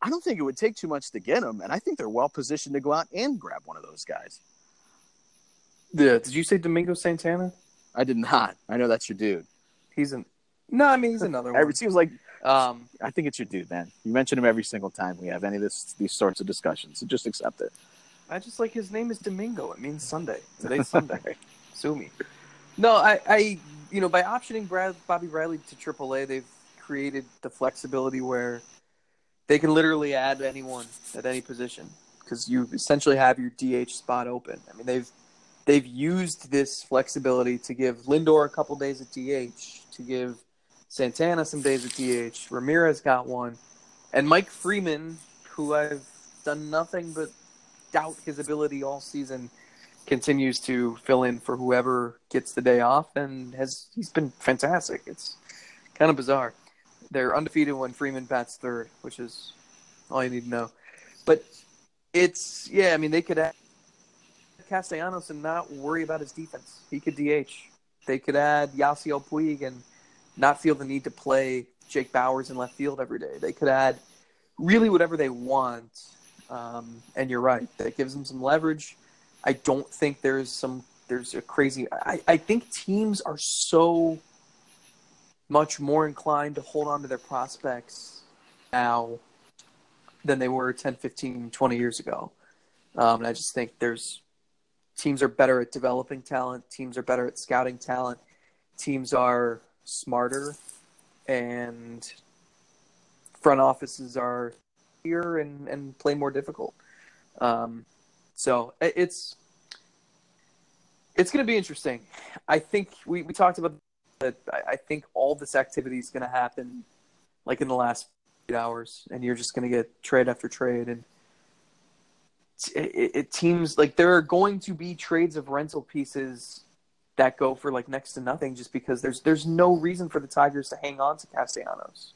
I don't think it would take too much to get him, and I think they're well positioned to go out and grab one of those guys. Yeah. Did you say Domingo Santana? I did not. I know that's your dude. He's an. No, I mean he's another one. It seems like Um, I think it's your dude, man. You mention him every single time we have any of this these sorts of discussions, so just accept it. I just like his name is Domingo. It means Sunday. Today's Sunday. Sue me. No, I, I, you know, by optioning Brad, Bobby Bradley to AAA, they've created the flexibility where they can literally add anyone at any position because you essentially have your DH spot open. I mean, they've they've used this flexibility to give Lindor a couple days at DH, to give Santana some days at DH. Ramirez got one, and Mike Freeman, who I've done nothing but doubt his ability all season, continues to fill in for whoever gets the day off, and has he's been fantastic. It's kind of bizarre. They're undefeated when Freeman bats third, which is all you need to know. But it's yeah, I mean they could add Castellanos and not worry about his defense. He could DH. They could add Yasiel Puig and not feel the need to play Jake Bauers in left field every day. They could add really whatever they want. Um, and you're right, that gives them some leverage. I don't think there's some there's a crazy. I, I think teams are so much more inclined to hold on to their prospects now than they were 10, 15, 20 years ago. Um, and I just think there's teams are better at developing talent. Teams are better at scouting talent. Teams are smarter, and front offices are here and, and play more difficult. Um, so it's it's going to be interesting. I think we, we talked about that. I, think all this activity is going to happen like in the last eight hours, and you're just going to get trade after trade and it, it seems like there are going to be trades of rental pieces that go for like next to nothing just because there's there's no reason for the Tigers to hang on to Castellanos.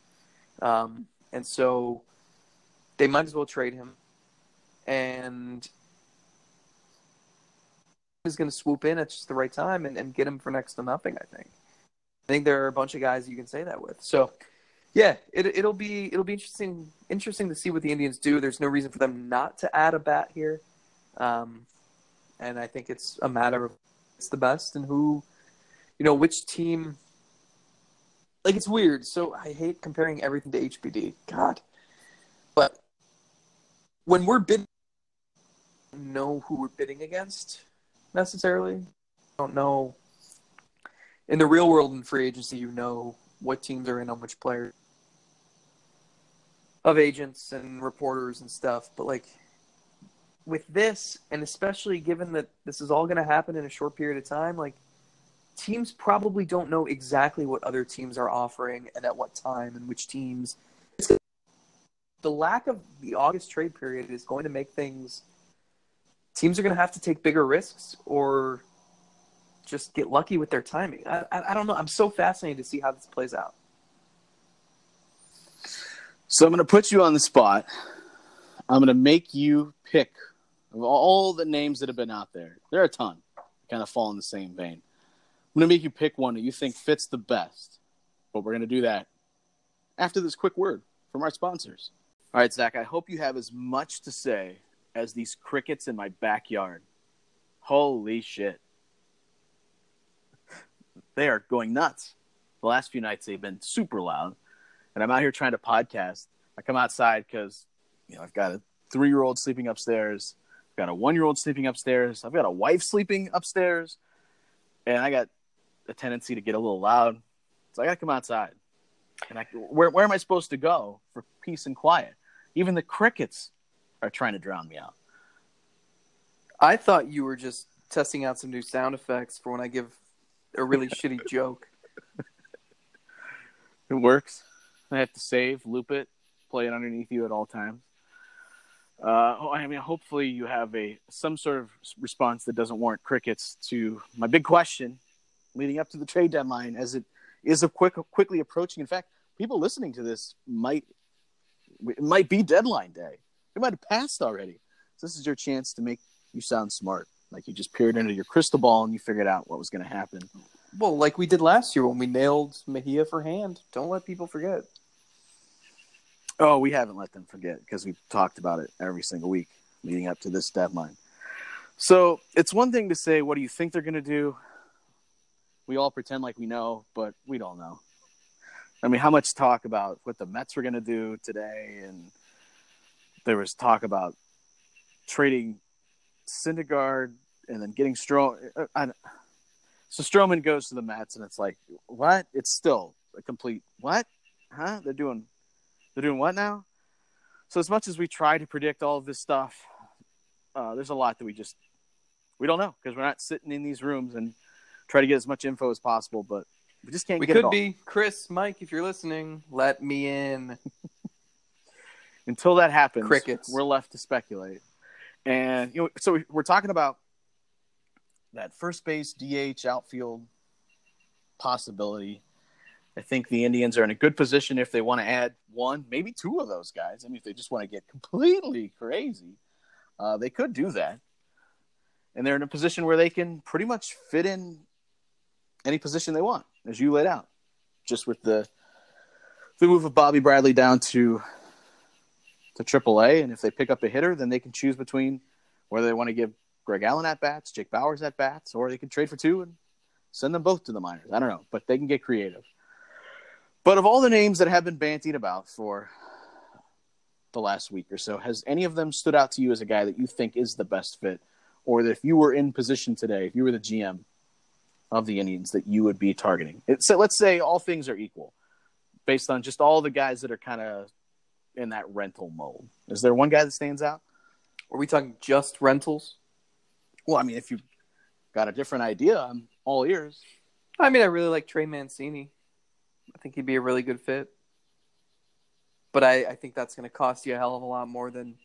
Um, and so they might as well trade him. And is going to swoop in at just the right time and, and get him for next to nothing, I think. I think there are a bunch of guys you can say that with. So yeah, it, it'll be it'll be interesting interesting to see what the Indians do. There's no reason for them not to add a bat here, um, and I think it's a matter of the best and who, you know, which team. Like it's weird. So I hate comparing everything to HBD. God, but when we're bidding, know who we're bidding against necessarily. Don't know. In the real world in free agency, you know what teams are in on which players of agents and reporters and stuff. But like with this, and especially given that this is all going to happen in a short period of time, like teams probably don't know exactly what other teams are offering and at what time and which teams. The lack of the August trade period is going to make things. Teams are going to have to take bigger risks or just get lucky with their timing. I, I, I don't know. I'm so fascinated to see how this plays out. So I'm going to put you on the spot. I'm going to make you pick of all the names that have been out there. There are a ton. Kind of fall in the same vein. I'm going to make you pick one that you think fits the best. But we're going to do that after this quick word from our sponsors. All right, Zack, I hope you have as much to say as these crickets in my backyard. Holy shit. They are going nuts. The last few nights they've been super loud and I'm out here trying to podcast. I come outside because you know I've got a three year old sleeping upstairs, I've got a one year old sleeping upstairs, I've got a wife sleeping upstairs, and I got a tendency to get a little loud. So I got to come outside. And I, where where am I supposed to go for peace and quiet? Even the crickets are trying to drown me out. I thought you were just testing out some new sound effects for when I give a really shitty joke. It works. I have to save, loop it, play it underneath you at all times. Uh, I mean, hopefully you have a some sort of response that doesn't warrant crickets to my big question leading up to the trade deadline, as it is quick quickly approaching. In fact, people listening to this might it might be deadline day. It might have passed already. So this is your chance to make you sound smart. Like you just peered into your crystal ball and you figured out what was going to happen. Well, like we did last year when we nailed Mejia for hand. Don't let people forget. Oh, we haven't let them forget because we've talked about it every single week leading up to this deadline. So it's one thing to say, what do you think they're going to do? We all pretend like we know, but we don't know. I mean, how much talk about what the Mets were going to do today, and there was talk about trading Syndergaard and then getting Strom. Uh, so Stroman goes to the Mets, and it's like, what? It's still a complete what? Huh? They're doing, they're doing what now? So as much as we try to predict all of this stuff, uh, there's a lot that we just we don't know because we're not sitting in these rooms and try to get as much info as possible. But we just can't. We could be Chris, Mike, if you're listening, let me in. Until that happens, crickets. We're left to speculate, and you know, so we're talking about that first base, DH, outfield possibility. I think the Indians are in a good position if they want to add one, maybe two of those guys. I mean, if they just want to get completely crazy, uh, they could do that. And they're in a position where they can pretty much fit in any position they want, as you laid out, just with the the move of Bobby Bradley down to to AAA, and if they pick up a hitter, then they can choose between whether they want to give Greg Allen at bats, Jake Bauers at bats, or they can trade for two and send them both to the minors. I don't know, but they can get creative. But of all the names that have been bantied about for the last week or so, has any of them stood out to you as a guy that you think is the best fit, or that if you were in position today, if you were the GM of the Indians, that you would be targeting? It, so let's say all things are equal, based on just all the guys that are kind of in that rental mold. Is there one guy that stands out? Are we talking just rentals? Well, I mean, if you've got a different idea, I'm all ears. I mean, I really like Trey Mancini. I think he'd be a really good fit. But I, I think that's going to cost you a hell of a lot more than,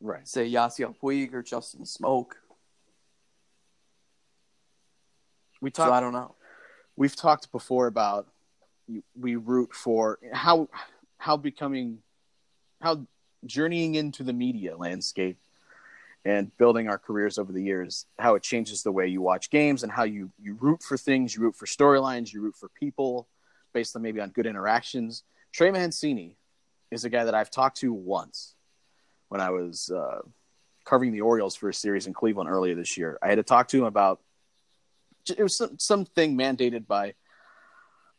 right? Say Yasiel Puig or Justin Smoak. We talked. So I don't know. We've talked before about we root for how how becoming how journeying into the media landscape and building our careers over the years, how it changes the way you watch games and how you you root for things, you root for storylines, you root for people based on maybe on good interactions. Trey Mancini is a guy that I've talked to once when I was uh, covering the Orioles for a series in Cleveland earlier this year. I had to talk to him about it was some something mandated by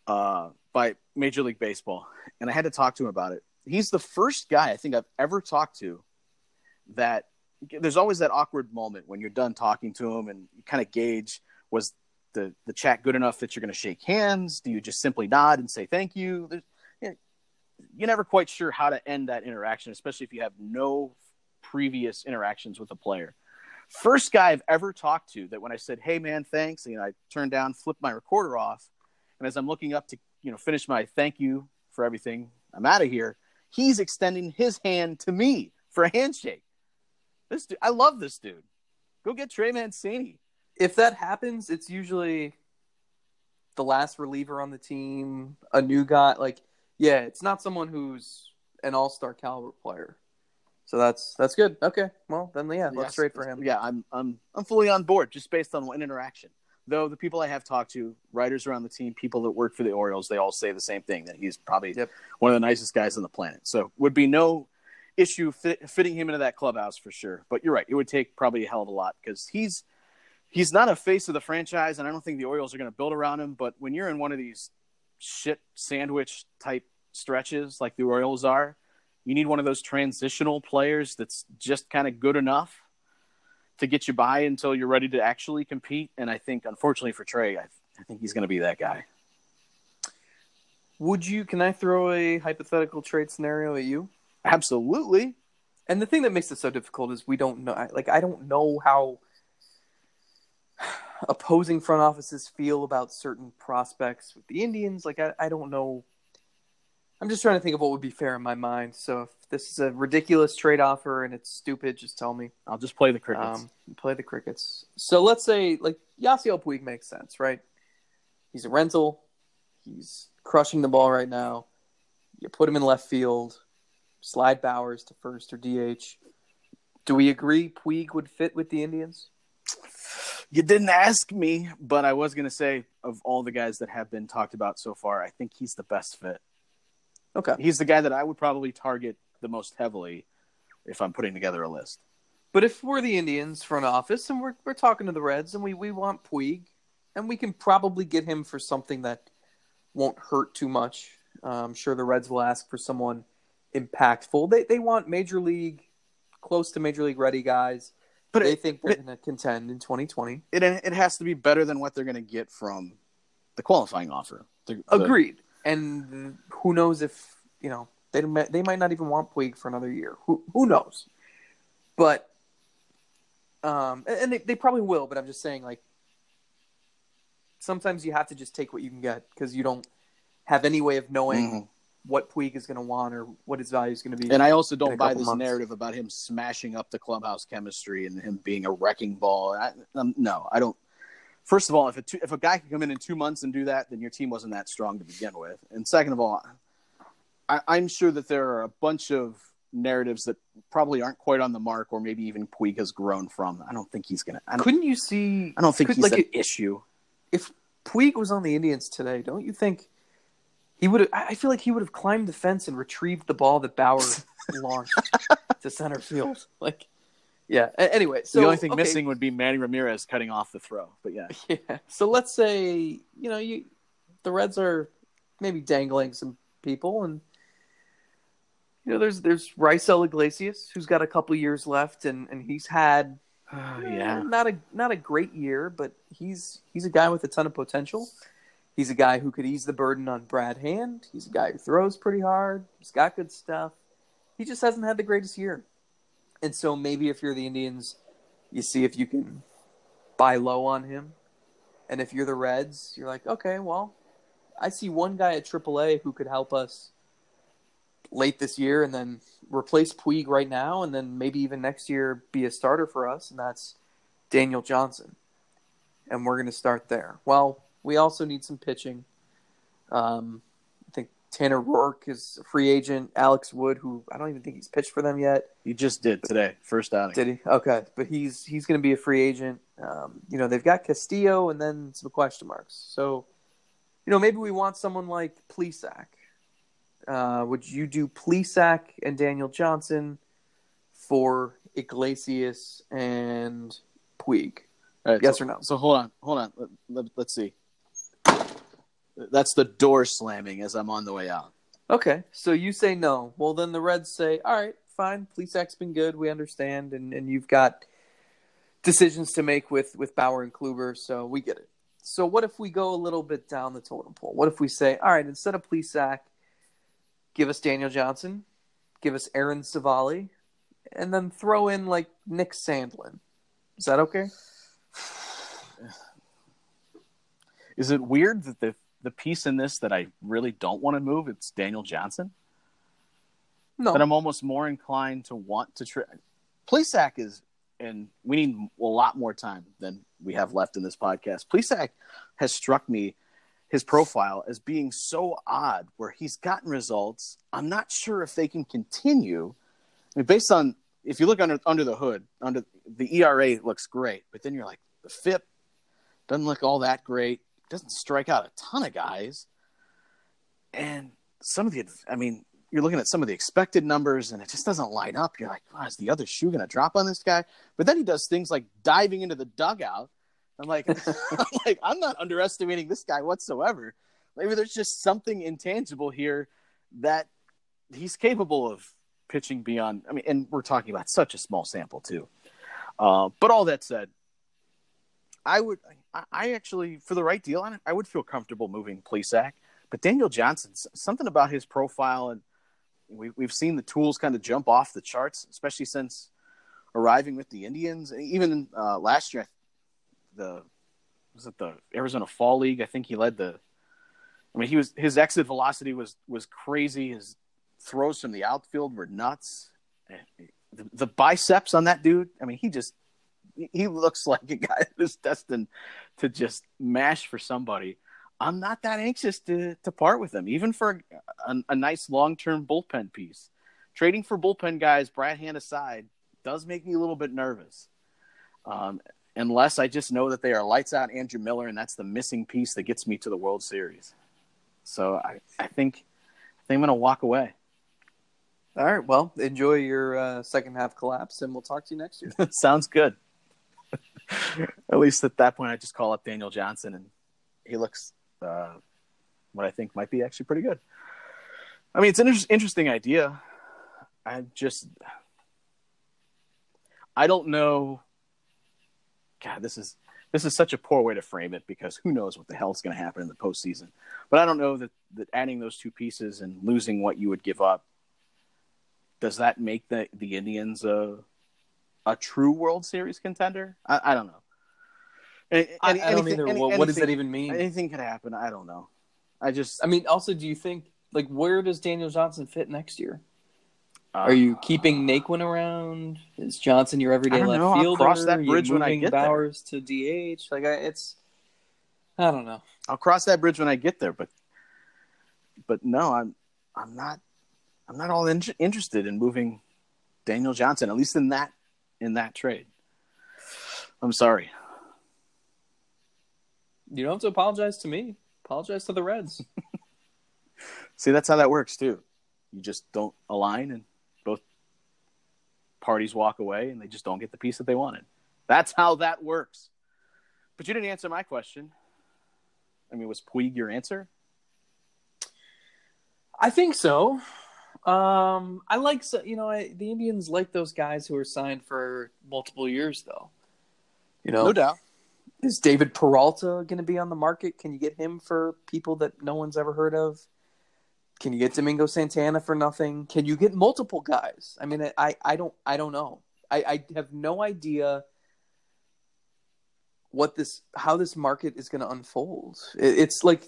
uh, by Major League Baseball, and I had to talk to him about it. He's the first guy I think I've ever talked to that there's always that awkward moment when you're done talking to him and you kind of gauge was the the chat good enough that you're going to shake hands? Do you just simply nod and say thank you? There's, you're never quite sure how to end that interaction, especially if you have no previous interactions with a player. First guy I've ever talked to that when I said, "Hey man, thanks," and you know, I turned down, flipped my recorder off, and as I'm looking up to you know finish my thank you for everything, I'm out of here. He's extending his hand to me for a handshake. This dude, I love this dude. Go get Trey Mancini. If that happens, it's usually the last reliever on the team, a new guy. Like, yeah, it's not someone who's an all-star caliber player. So that's that's good. Okay, well then, yeah, let's yes, trade for him. Yeah, I'm I'm I'm fully on board just based on one interaction. Though the people I have talked to, writers around the team, people that work for the Orioles, they all say the same thing that he's probably yep. one of the nicest guys on the planet. So would be no issue fit, fitting him into that clubhouse for sure. But you're right; it would take probably a hell of a lot because he's he's not a face of the franchise, and I don't think the Orioles are going to build around him. But when you're in one of these shit sandwich type stretches like the Orioles are, you need one of those transitional players that's just kind of good enough to get you by until you're ready to actually compete. And I think, unfortunately for Trey, I, I think he's going to be that guy. Would you? Can I throw a hypothetical trade scenario at you? Absolutely. And the thing that makes it so difficult is we don't know. Like I don't know how opposing front offices feel about certain prospects with the Indians. Like I, I don't know. I'm just trying to think of what would be fair in my mind. So if this is a ridiculous trade offer and it's stupid, just tell me. I'll just play the crickets. Um, play the crickets. So let's say like Yasiel Puig makes sense, right? He's a rental. He's crushing the ball right now. You put him in left field slide Bauers to first or DH. Do we agree Puig would fit with the Indians? You didn't ask me, but I was going to say of all the guys that have been talked about so far, I think he's the best fit. Okay. He's the guy that I would probably target the most heavily if I'm putting together a list. But if we're the Indians front office and we're we're talking to the Reds and we, we want Puig and we can probably get him for something that won't hurt too much. Uh, I'm sure the Reds will ask for someone impactful. They they want major league close to major league ready guys. But they it, think they're going to contend in 2020. It it has to be better than what they're going to get from the qualifying offer. The, Agreed. And who knows if you know they they might not even want Puig for another year. Who who knows? But um, and they, they probably will. But I'm just saying, like, sometimes you have to just take what you can get because you don't have any way of knowing mm-hmm what Puig is going to want or what his value is going to be. And I also don't buy this months. narrative about him smashing up the clubhouse chemistry and him being a wrecking ball. I, um, no, I don't. First of all, if a two, if a guy can come in in two months and do that, then your team wasn't that strong to begin with. And second of all, I, I'm sure that there are a bunch of narratives that probably aren't quite on the mark, or maybe even Puig has grown from. I don't think he's gonna. I Couldn't you see? I don't think could, he's like an issue. If Puig was on the Indians today, don't you think he would have. I feel like he would have climbed the fence and retrieved the ball that Bauer launched to center field. Like, yeah. Anyway, so the only thing okay. missing would be Manny Ramirez cutting off the throw. But yeah, yeah. So let's say you know you, the Reds are maybe dangling some people, and you know there's there's Raisel Iglesias who's got a couple years left, and and he's had. Uh, yeah, not a not a great year, but he's he's a guy with a ton of potential. He's a guy who could ease the burden on Brad Hand. He's a guy who throws pretty hard. He's got good stuff. He just hasn't had the greatest year. And so maybe if you're the Indians, you see if you can buy low on him. And if you're the Reds, you're like, okay, well, I see one guy at AAA who could help us late this year and then replace Puig right now and then maybe even next year be a starter for us, and that's Daniel Johnson. And we're going to start there. Well, we also need some pitching. Um, I think Tanner Roark is a free agent. Alex Wood, who I don't even think he's pitched for them yet. He just did today, first outing. Did he? Okay, but he's he's going to be a free agent. Um, you know, they've got Castillo and then some question marks. So, you know, maybe we want someone like Plesac. Uh, would you do Plesac and Daniel Johnson for Iglesias and Puig? Right, yes so, or no? So hold on, hold on. Let, let, let's see. That's the door slamming as I'm on the way out. Okay, so you say no. Well, then the Reds say, all right, fine. Plesac's been good. We understand, and and you've got decisions to make with with Bauer and Kluber, so we get it. So what if we go a little bit down the totem pole? What if we say, all right, instead of Plesac, give us Daniel Johnson, give us Aaron Civale, and then throw in like Nick Sandlin. Is that okay? Is it weird that the the piece in this that I really don't want to move it's Daniel Johnson? No, that I'm almost more inclined to want to try. Plesac is, and we need a lot more time than we have left in this podcast. Plesac has struck me his profile as being so odd, where he's gotten results. I'm not sure if they can continue. I mean, based on if you look under under the hood, under the ERA looks great, but then you're like the FIP doesn't look all that great doesn't strike out a ton of guys. And some of the, I mean, you're looking at some of the expected numbers and it just doesn't line up. You're like, wow, is the other shoe going to drop on this guy? But then he does things like diving into the dugout. I'm like, I'm like, I'm not underestimating this guy whatsoever. Maybe there's just something intangible here that he's capable of pitching beyond. I mean, and we're talking about such a small sample too. Uh, but all that said, I would, I actually, for the right deal, I would feel comfortable moving Plesac. But Daniel Johnson, something about his profile, and we, we've seen the tools kind of jump off the charts, especially since arriving with the Indians. Even uh, last year, the was it the Arizona Fall League? I think he led the. I mean, he was his exit velocity was was crazy. His throws from the outfield were nuts. The, the biceps on that dude. I mean, he just he looks like a guy who's destined to just mash for somebody. I'm not that anxious to to part with him, even for a, a nice long term bullpen piece. trading for bullpen guys, Brad Hand aside, does make me a little bit nervous. Um, unless I just know that they are lights out Andrew Miller, and that's the missing piece that gets me to the World Series. So I, I think I think I'm gonna walk away. All right. Well, enjoy your uh, second half collapse, and we'll talk to you next year. Sounds good. at least at that point, I just call up Daniel Johnson, and he looks uh, what I think might be actually pretty good. I mean, it's an inter- interesting idea. I just, I don't know. God, this is this is such a poor way to frame it because who knows what the hell is going to happen in the postseason. But I don't know that that adding those two pieces and losing what you would give up does that make the the Indians a a true World Series contender? I, I don't know. Any, I, I, don't either. Any, what, does that even mean? Anything could happen. I don't know. I just. I mean, also, do you think like where does Daniel Johnson fit next year? Uh, Are you keeping Naquin around? Is Johnson your everyday left know. fielder? I'll cross that bridge when I get Bauers there. to DH. Like I, it's, I don't know. I'll cross that bridge when I get there, but, but no, I'm, I'm not, I'm not all in- interested in moving Daniel Johnson, at least in that, in that trade. I'm sorry. You don't have to apologize to me. Apologize to the Reds. See, that's how that works too. You just don't align, and both parties walk away, and they just don't get the piece that they wanted. That's how that works. But you didn't answer my question. I mean, was Puig your answer? I think so. Um, I like you know I, the Indians like those guys who are signed for multiple years, though. You know, no doubt. Is David Peralta going to be on the market? Can you get him for people that no one's ever heard of? Can you get Domingo Santana for nothing? Can you get multiple guys? I mean, I, I don't I don't know. I, I have no idea what this how this market is going to unfold. It, it's like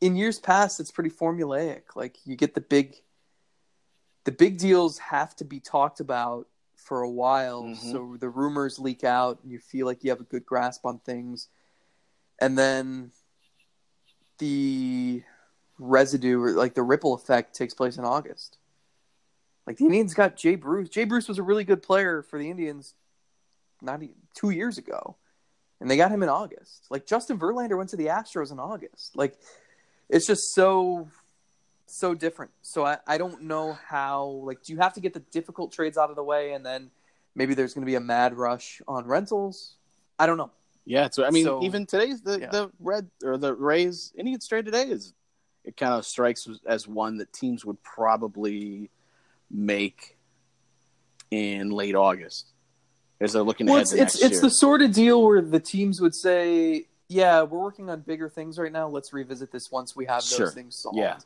in years past, it's pretty formulaic. Like you get the big the big deals have to be talked about for a while, mm-hmm. so the rumors leak out, and you feel like you have a good grasp on things, and then the residue or like the ripple effect takes place in August. Like the Indians got Jay Bruce. Jay Bruce was a really good player for the Indians, not even, two years ago, and they got him in August. Like Justin Verlander went to the Astros in August. Like it's just so so different. So I, I don't know how like do you have to get the difficult trades out of the way and then maybe there's going to be a mad rush on rentals? I don't know. Yeah, so I mean, so, even today's the yeah. the red or the Rays any trade today is it kind of strikes as one that teams would probably make in late August as they're looking well, ahead. It's it's, it's the sort of deal where the teams would say, "Yeah, we're working on bigger things right now. Let's revisit this once we have those sure. things solved." Yeah.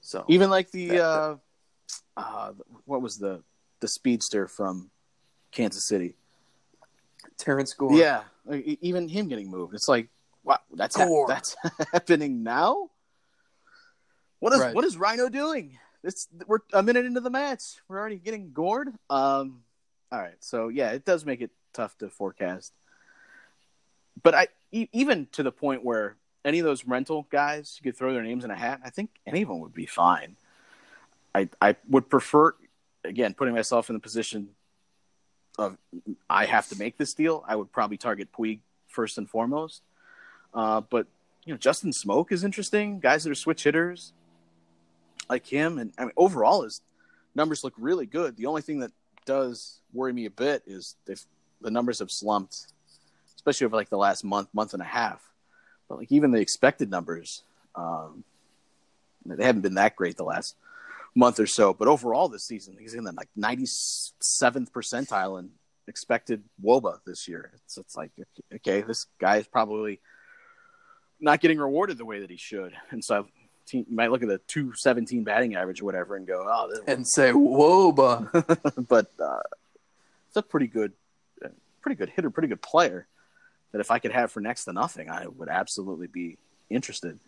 So even like the that, uh, uh, what was the the speedster from Kansas City, Terrence Gore. Yeah, even him getting moved. It's like, wow, that's ha- that's happening now. What is right. what is Rhino doing? This we're a minute into the match. We're already getting gored. Um, all right, so yeah, it does make it tough to forecast. But I e- even to the point where any of those rental guys you could throw their names in a hat. I think any of them would be fine. I I would prefer again putting myself in the position of I have to make this deal. I would probably target Puig first and foremost. Uh, but you know, Justin Smoak is interesting. Guys that are switch hitters like him, and I mean, overall his numbers look really good. The only thing that does worry me a bit is if the numbers have slumped, especially over like the last month, month and a half. But like even the expected numbers, um, they haven't been that great the last month or so. But overall this season, he's in the like 97th percentile in expected WOBA this year. It's, it's like okay, this guy is probably not getting rewarded the way that he should, and so you might look at the 217 batting average or whatever and go, oh, this and say, whoa, but uh, it's a pretty good, pretty good hitter, pretty good player that if I could have for next to nothing, I would absolutely be interested.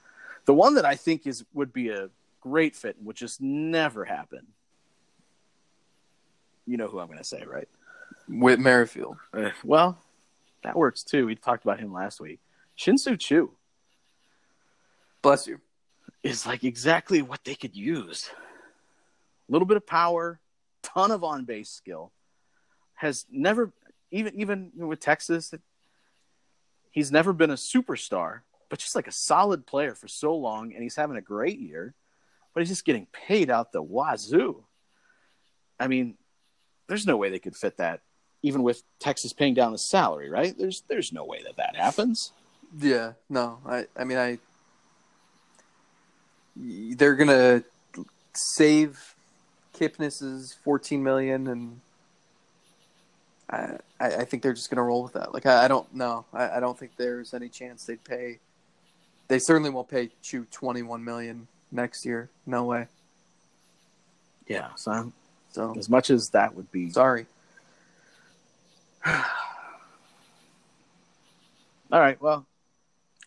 The one that I think is would be a great fit, would just never happen. You know who I'm going to say, right? Whit Merrifield. Uh, well, that works too. We talked about him last week. Shin-Soo Bless you is like exactly what they could use. A little bit of power, ton of on base skill, has never even even with Texas, he's never been a superstar, but just like a solid player for so long, and he's having a great year, but he's just getting paid out the wazoo. I mean, there's no way they could fit that, even with Texas paying down the salary, right? There's there's no way that that happens. Yeah, no, I I mean I they're gonna save Kipnis's fourteen million, and I think they're just gonna roll with that. Like I, I don't know, I, I don't think there's any chance they'd pay. They certainly won't pay Choo twenty one million next year. No way. Yeah, so I'm, So as much as that would be sorry. All right, well,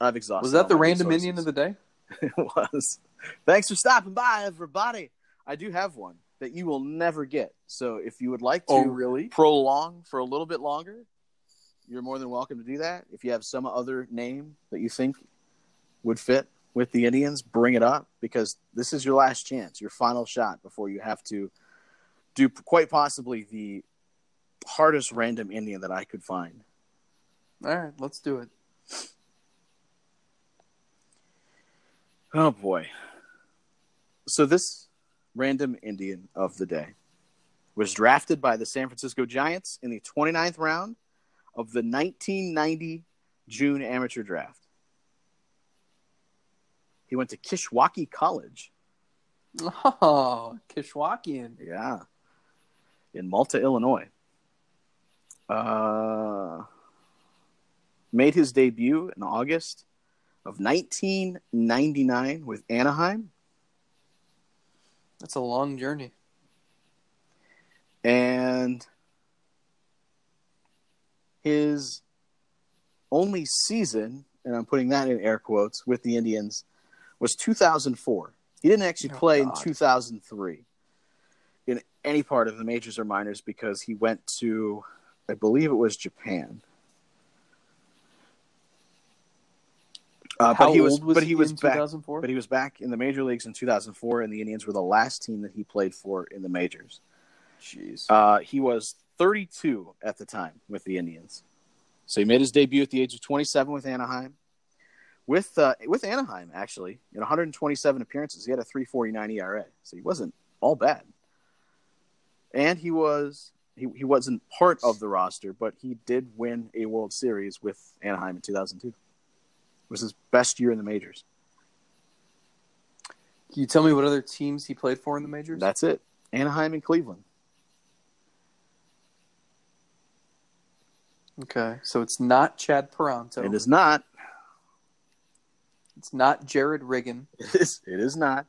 I've exhausted. Was that the random resources. Indian of the day? it was. Thanks for stopping by, everybody. I do have one that you will never get. So if you would like to Oh, really? prolong for a little bit longer, you're more than welcome to do that. If you have some other name that you think would fit with the Indians, bring it up because this is your last chance, your final shot before you have to do quite possibly the hardest random Indian that I could find. All right, let's do it. Oh boy. So this random Indian of the day was drafted by the San Francisco Giants in the 29th round of the 1990 June amateur draft. He went to Kishwaukee College. Oh, Kishwaukean. Yeah. In Malta, Illinois. Uh, made his debut in August of 1999 with Anaheim. That's a long journey. and his only season, and I'm putting that in air quotes, with the Indians was 2004. He didn't actually Oh, play in 2003 in any part of the majors or minors because he went to, I believe it was Japan. Uh, but he was, was but he, he was back. 2004? But he was back in the major leagues in 2004, and the Indians were the last team that he played for in the majors. Jeez. Uh, he was 32 at the time with the Indians. So he made his debut at the age of 27 with Anaheim. With uh, with Anaheim, actually, in 127 appearances, he had a 3.49 ERA. So he wasn't all bad. And he was he, he wasn't part of the roster, but he did win a World Series with Anaheim in 2002. It was his best year in the majors. Can you tell me what other teams he played for in the majors? That's it. Anaheim and Cleveland. okay, so it's not Chad Paronto. It is not. It's not Jerrod Riggan. It is. It is not.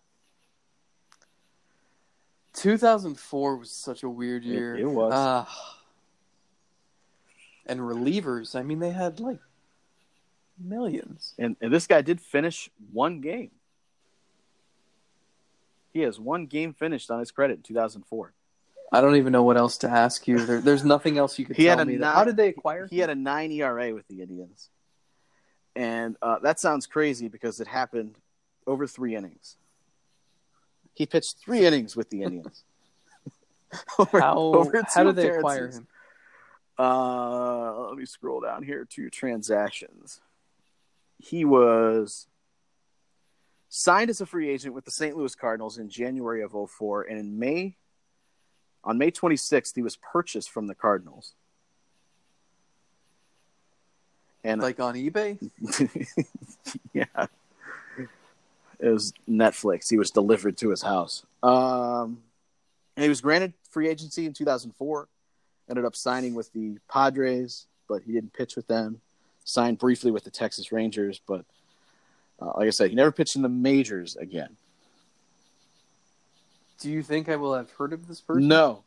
2004 was such a weird year. it was. Ah. and relievers, I mean, they had like millions. And, and this guy did finish one game. He has one game finished on his credit in 2004. I don't even know what else to ask you. There, there's nothing else you could He tell me. nine- How did they acquire He had a nine ERA with the Indians, and uh, that sounds crazy because it happened over three innings. He pitched three innings with the Indians. over, How, over how did they acquire him? Uh, let me scroll down here to transactions. He was signed as a free agent with the St. Louis Cardinals in January of 04 and in May on May 26th he was purchased from the Cardinals. And Like on eBay? yeah. It was Netflix. He was delivered to his house. Um, and he was granted free agency in 2004. Ended up signing with the Padres, but he didn't pitch with them. Signed briefly with the Texas Rangers, but uh, like I said, he never pitched in the majors again. Do you think I will have heard of this person? No,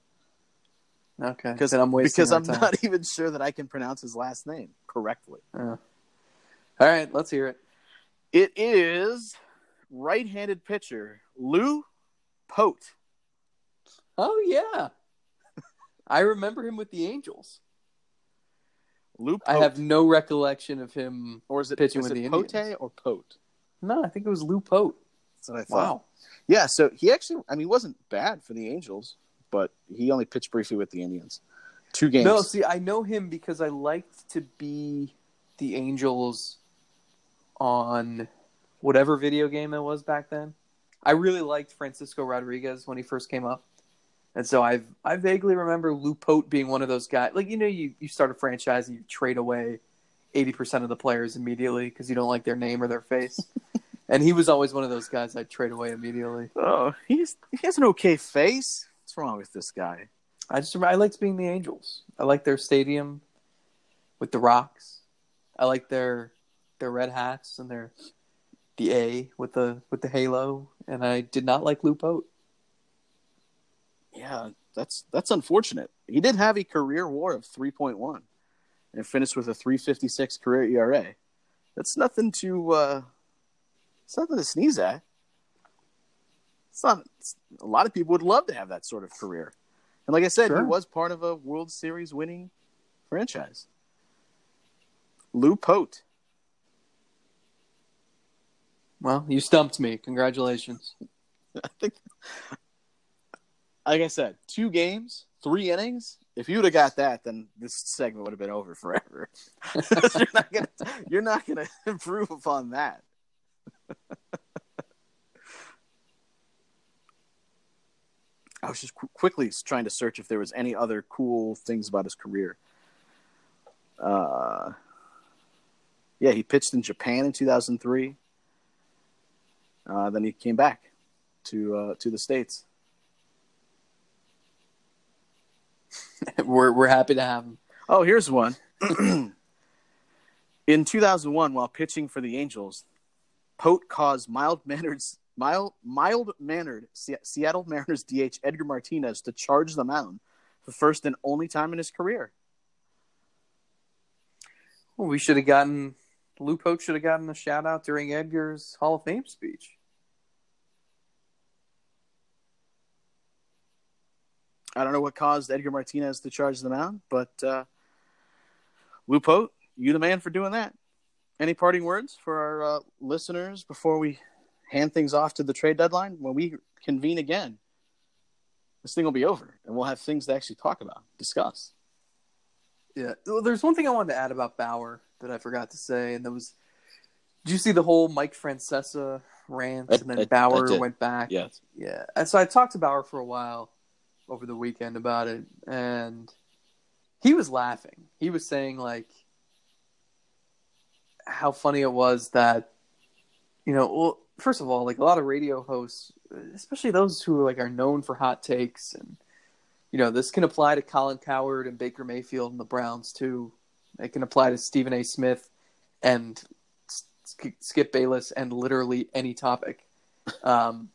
Okay. because I'm wasting because I'm time. not even sure that I can pronounce his last name correctly. Uh. All right, let's hear it. It is right-handed pitcher Lou Pote. Oh yeah, I remember him with the Angels. Lou Pote. I have no recollection of him. or is it pitching is with it the Pote Indians. or Pote? No, I think it was Lou Pote. That's what I thought. Wow. Yeah, so he actually, I mean, he wasn't bad for the Angels. but he only pitched briefly with the Indians. Two games. No, see, I know him because I liked to be the Angels on whatever video game it was back then. I really liked Francisco Rodriguez when he first came up. And so I I vaguely remember Lou Pote being one of those guys. Like you know, you, you start a franchise and you trade away eighty percent of the players immediately because you don't like their name or their face. and he was always one of those guys I'd trade away immediately. Oh, he's he has an okay face. What's wrong with this guy? I just I liked being the Angels. I like their stadium with the rocks. I like their their red hats and their the A with the with the halo. And I did not like Lou Pote yeah, that's that's unfortunate. He did have a career WAR of 3.1 and finished with a 356 career ERA. That's nothing to uh, it's nothing to sneeze at. It's not. It's, a lot of people would love to have that sort of career, and like I said, sure. he was part of a World Series winning franchise. Lou Pote. Well, you stumped me. Congratulations. I think like I said, two games, three innings. If you would have got that, then this segment would have been over forever. you're not gonna, you're not gonna improve upon that. I was just qu- quickly trying to search if there was any other cool things about his career. Uh, yeah, he pitched in Japan in 2003. Uh, then he came back to uh, to the states. we're we're happy to have him. Oh, here's one. In 2001, while pitching for the Angels, Pote caused mild mannered mild mild mannered Seattle Mariners DH Edgar Martinez to charge the mound for the first and only time in his career. Well, we should have gotten Lou Pote should have gotten a shout out during Edgar's Hall of Fame speech. I don't know what caused Edgar Martinez to charge the mound, but uh, Lou Pote, you the man for doing that. Any parting words for our uh, listeners before we hand things off to the trade deadline? When we convene again, this thing will be over, and we'll have things to actually talk about, discuss. Yeah, well, there's one thing I wanted to add about Bauer that I forgot to say, and that was, did you see the whole Mike Francesa rant, I, and then I, Bauer I went back? Yes. Yeah, and so I talked to Bauer for a while over the weekend about it, and he was laughing. He was saying like how funny it was that you know, well, first of all, like a lot of radio hosts, especially those who like are known for hot takes, and you know, this can apply to Colin Cowherd and Baker Mayfield and the Browns too. It can apply to Stephen A. Smith and Skip Bayless and literally any topic. Um,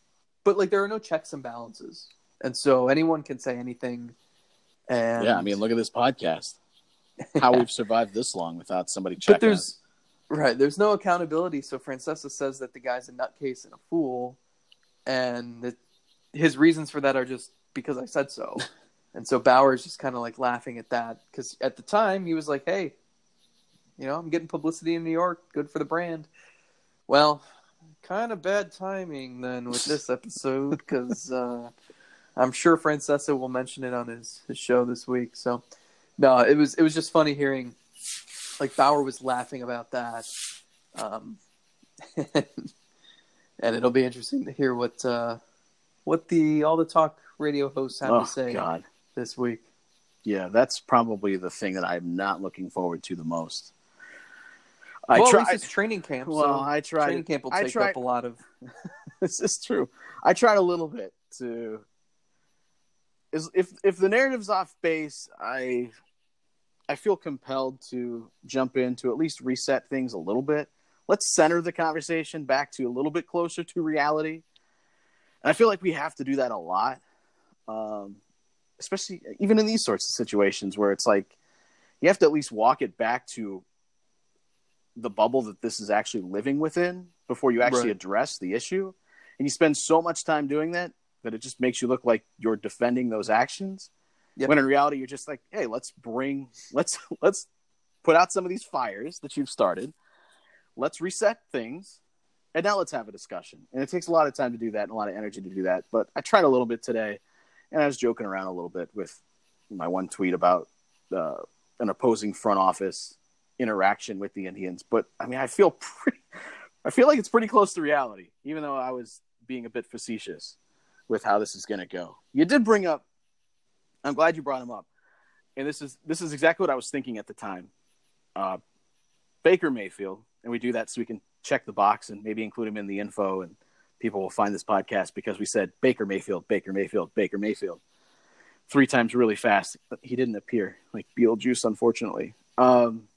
but like, there are no checks and balances and so anyone can say anything. And yeah, I mean, look at this podcast. How we've survived this long without somebody checking. But there's right, there's no accountability. So Francesa says that the guy's a nutcase and a fool, and that his reasons for that are just because I said so. and so Bauer's just kind of like laughing at that because at the time he was like, "Hey, you know, I'm getting publicity in New York. Good for the brand." Well, kind of bad timing then with this episode because uh, I'm sure Francesa will mention it on his, his show this week. So, no, it was it was just funny hearing like Bauer was laughing about that, um, and it'll be interesting to hear what uh, what the all the talk radio hosts have oh, to say God. this week. Yeah, that's probably the thing that I'm not looking forward to the most. I well, try, it's training camp. Well, so I tried. Training camp will take tried, up a lot of. this is true. I tried a little bit to is if if the narrative's off base, I I feel compelled to jump in to at least reset things a little bit. Let's center the conversation back to a little bit closer to reality. And I feel like we have to do that a lot, um, especially even in these sorts of situations where it's like you have to at least walk it back to the bubble that this is actually living within before you actually right. address the issue. And you spend so much time doing that that it just makes you look like you're defending those actions. Yep. When in reality, you're just like, hey, let's bring, let's let's put out some of these fires that you've started. Let's reset things, and now let's have a discussion. And it takes a lot of time to do that and a lot of energy to do that. But I tried a little bit today, and I was joking around a little bit with my one tweet about uh, an opposing front office interaction with the Indians. But I mean, I feel pretty, I feel like it's pretty close to reality, even though I was being a bit facetious with how this is going to go. You did bring up. I'm glad you brought him up, and this is this is exactly what I was thinking at the time. Uh, Baker Mayfield, and we do that so we can check the box and maybe include him in the info, and people will find this podcast because we said Baker Mayfield, Baker Mayfield, Baker Mayfield three times really fast. But he didn't appear like Beetlejuice, unfortunately. Um,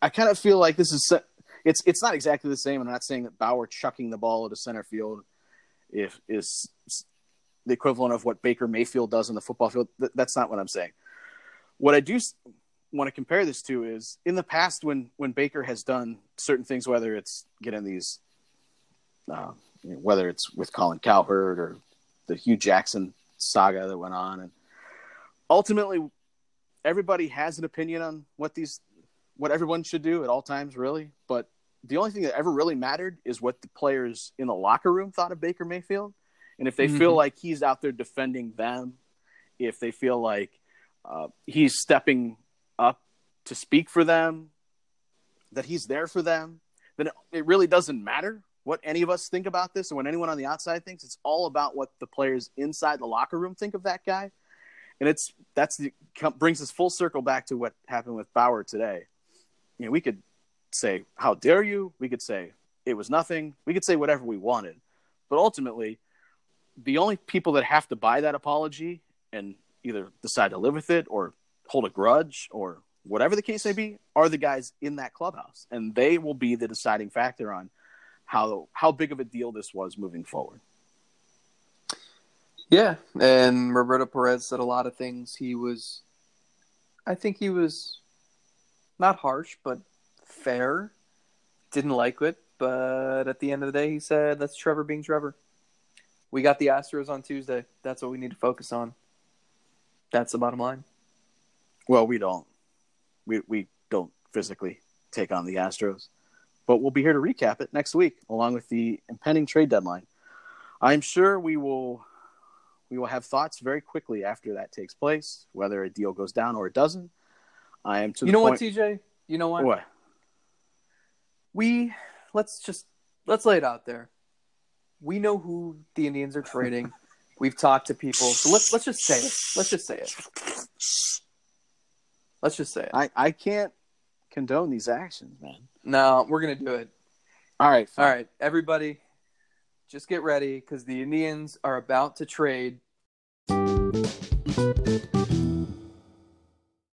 I kind of feel like this is it's it's not exactly the same. I'm not saying that Bauer chucking the ball at a center field if is the equivalent of what Baker Mayfield does in the football field. That's not what I'm saying. What I do want to compare this to is in the past when when Baker has done certain things, whether it's getting these, uh, you know, whether it's with Colin Cowherd or the Hue Jackson saga that went on, and ultimately everybody has an opinion on what these what everyone should do at all times, really. But the only thing that ever really mattered is what the players in the locker room thought of Baker Mayfield, and if they mm-hmm. feel like he's out there defending them, if they feel like uh, he's stepping up to speak for them, that he's there for them, then it, it really doesn't matter what any of us think about this or what anyone on the outside thinks. It's all about what the players inside the locker room think of that guy. And it's that's the brings us full circle back to what happened with Bauer today. You know, we could say, How dare you? We could say it was nothing. We could say whatever we wanted. But ultimately, the only people that have to buy that apology and either decide to live with it or hold a grudge or whatever the case may be are the guys in that clubhouse. And they will be the deciding factor on how how big of a deal this was moving forward. Yeah, and Roberto Perez said a lot of things. He was, I think he was not harsh, but fair. Didn't like it, but at the end of the day, he said, "That's Trevor being Trevor." We got the Astros on Tuesday. That's what we need to focus on. That's the bottom line. Well, we don't. We we don't physically take on the Astros but we'll be here to recap it next week along with the impending trade deadline. I'm sure we will we will have thoughts very quickly after that takes place, whether a deal goes down or it doesn't. I am to You know point... what, TJ? You know what? What? We let's just let's lay it out there. We know who the Indians are trading. We've talked to people. So let's let's just say it. Let's just say it. Let's just say it. I, I can't condone these actions, man. No, we're gonna do it. All right, fine. all right, everybody, just get ready because the Indians are about to trade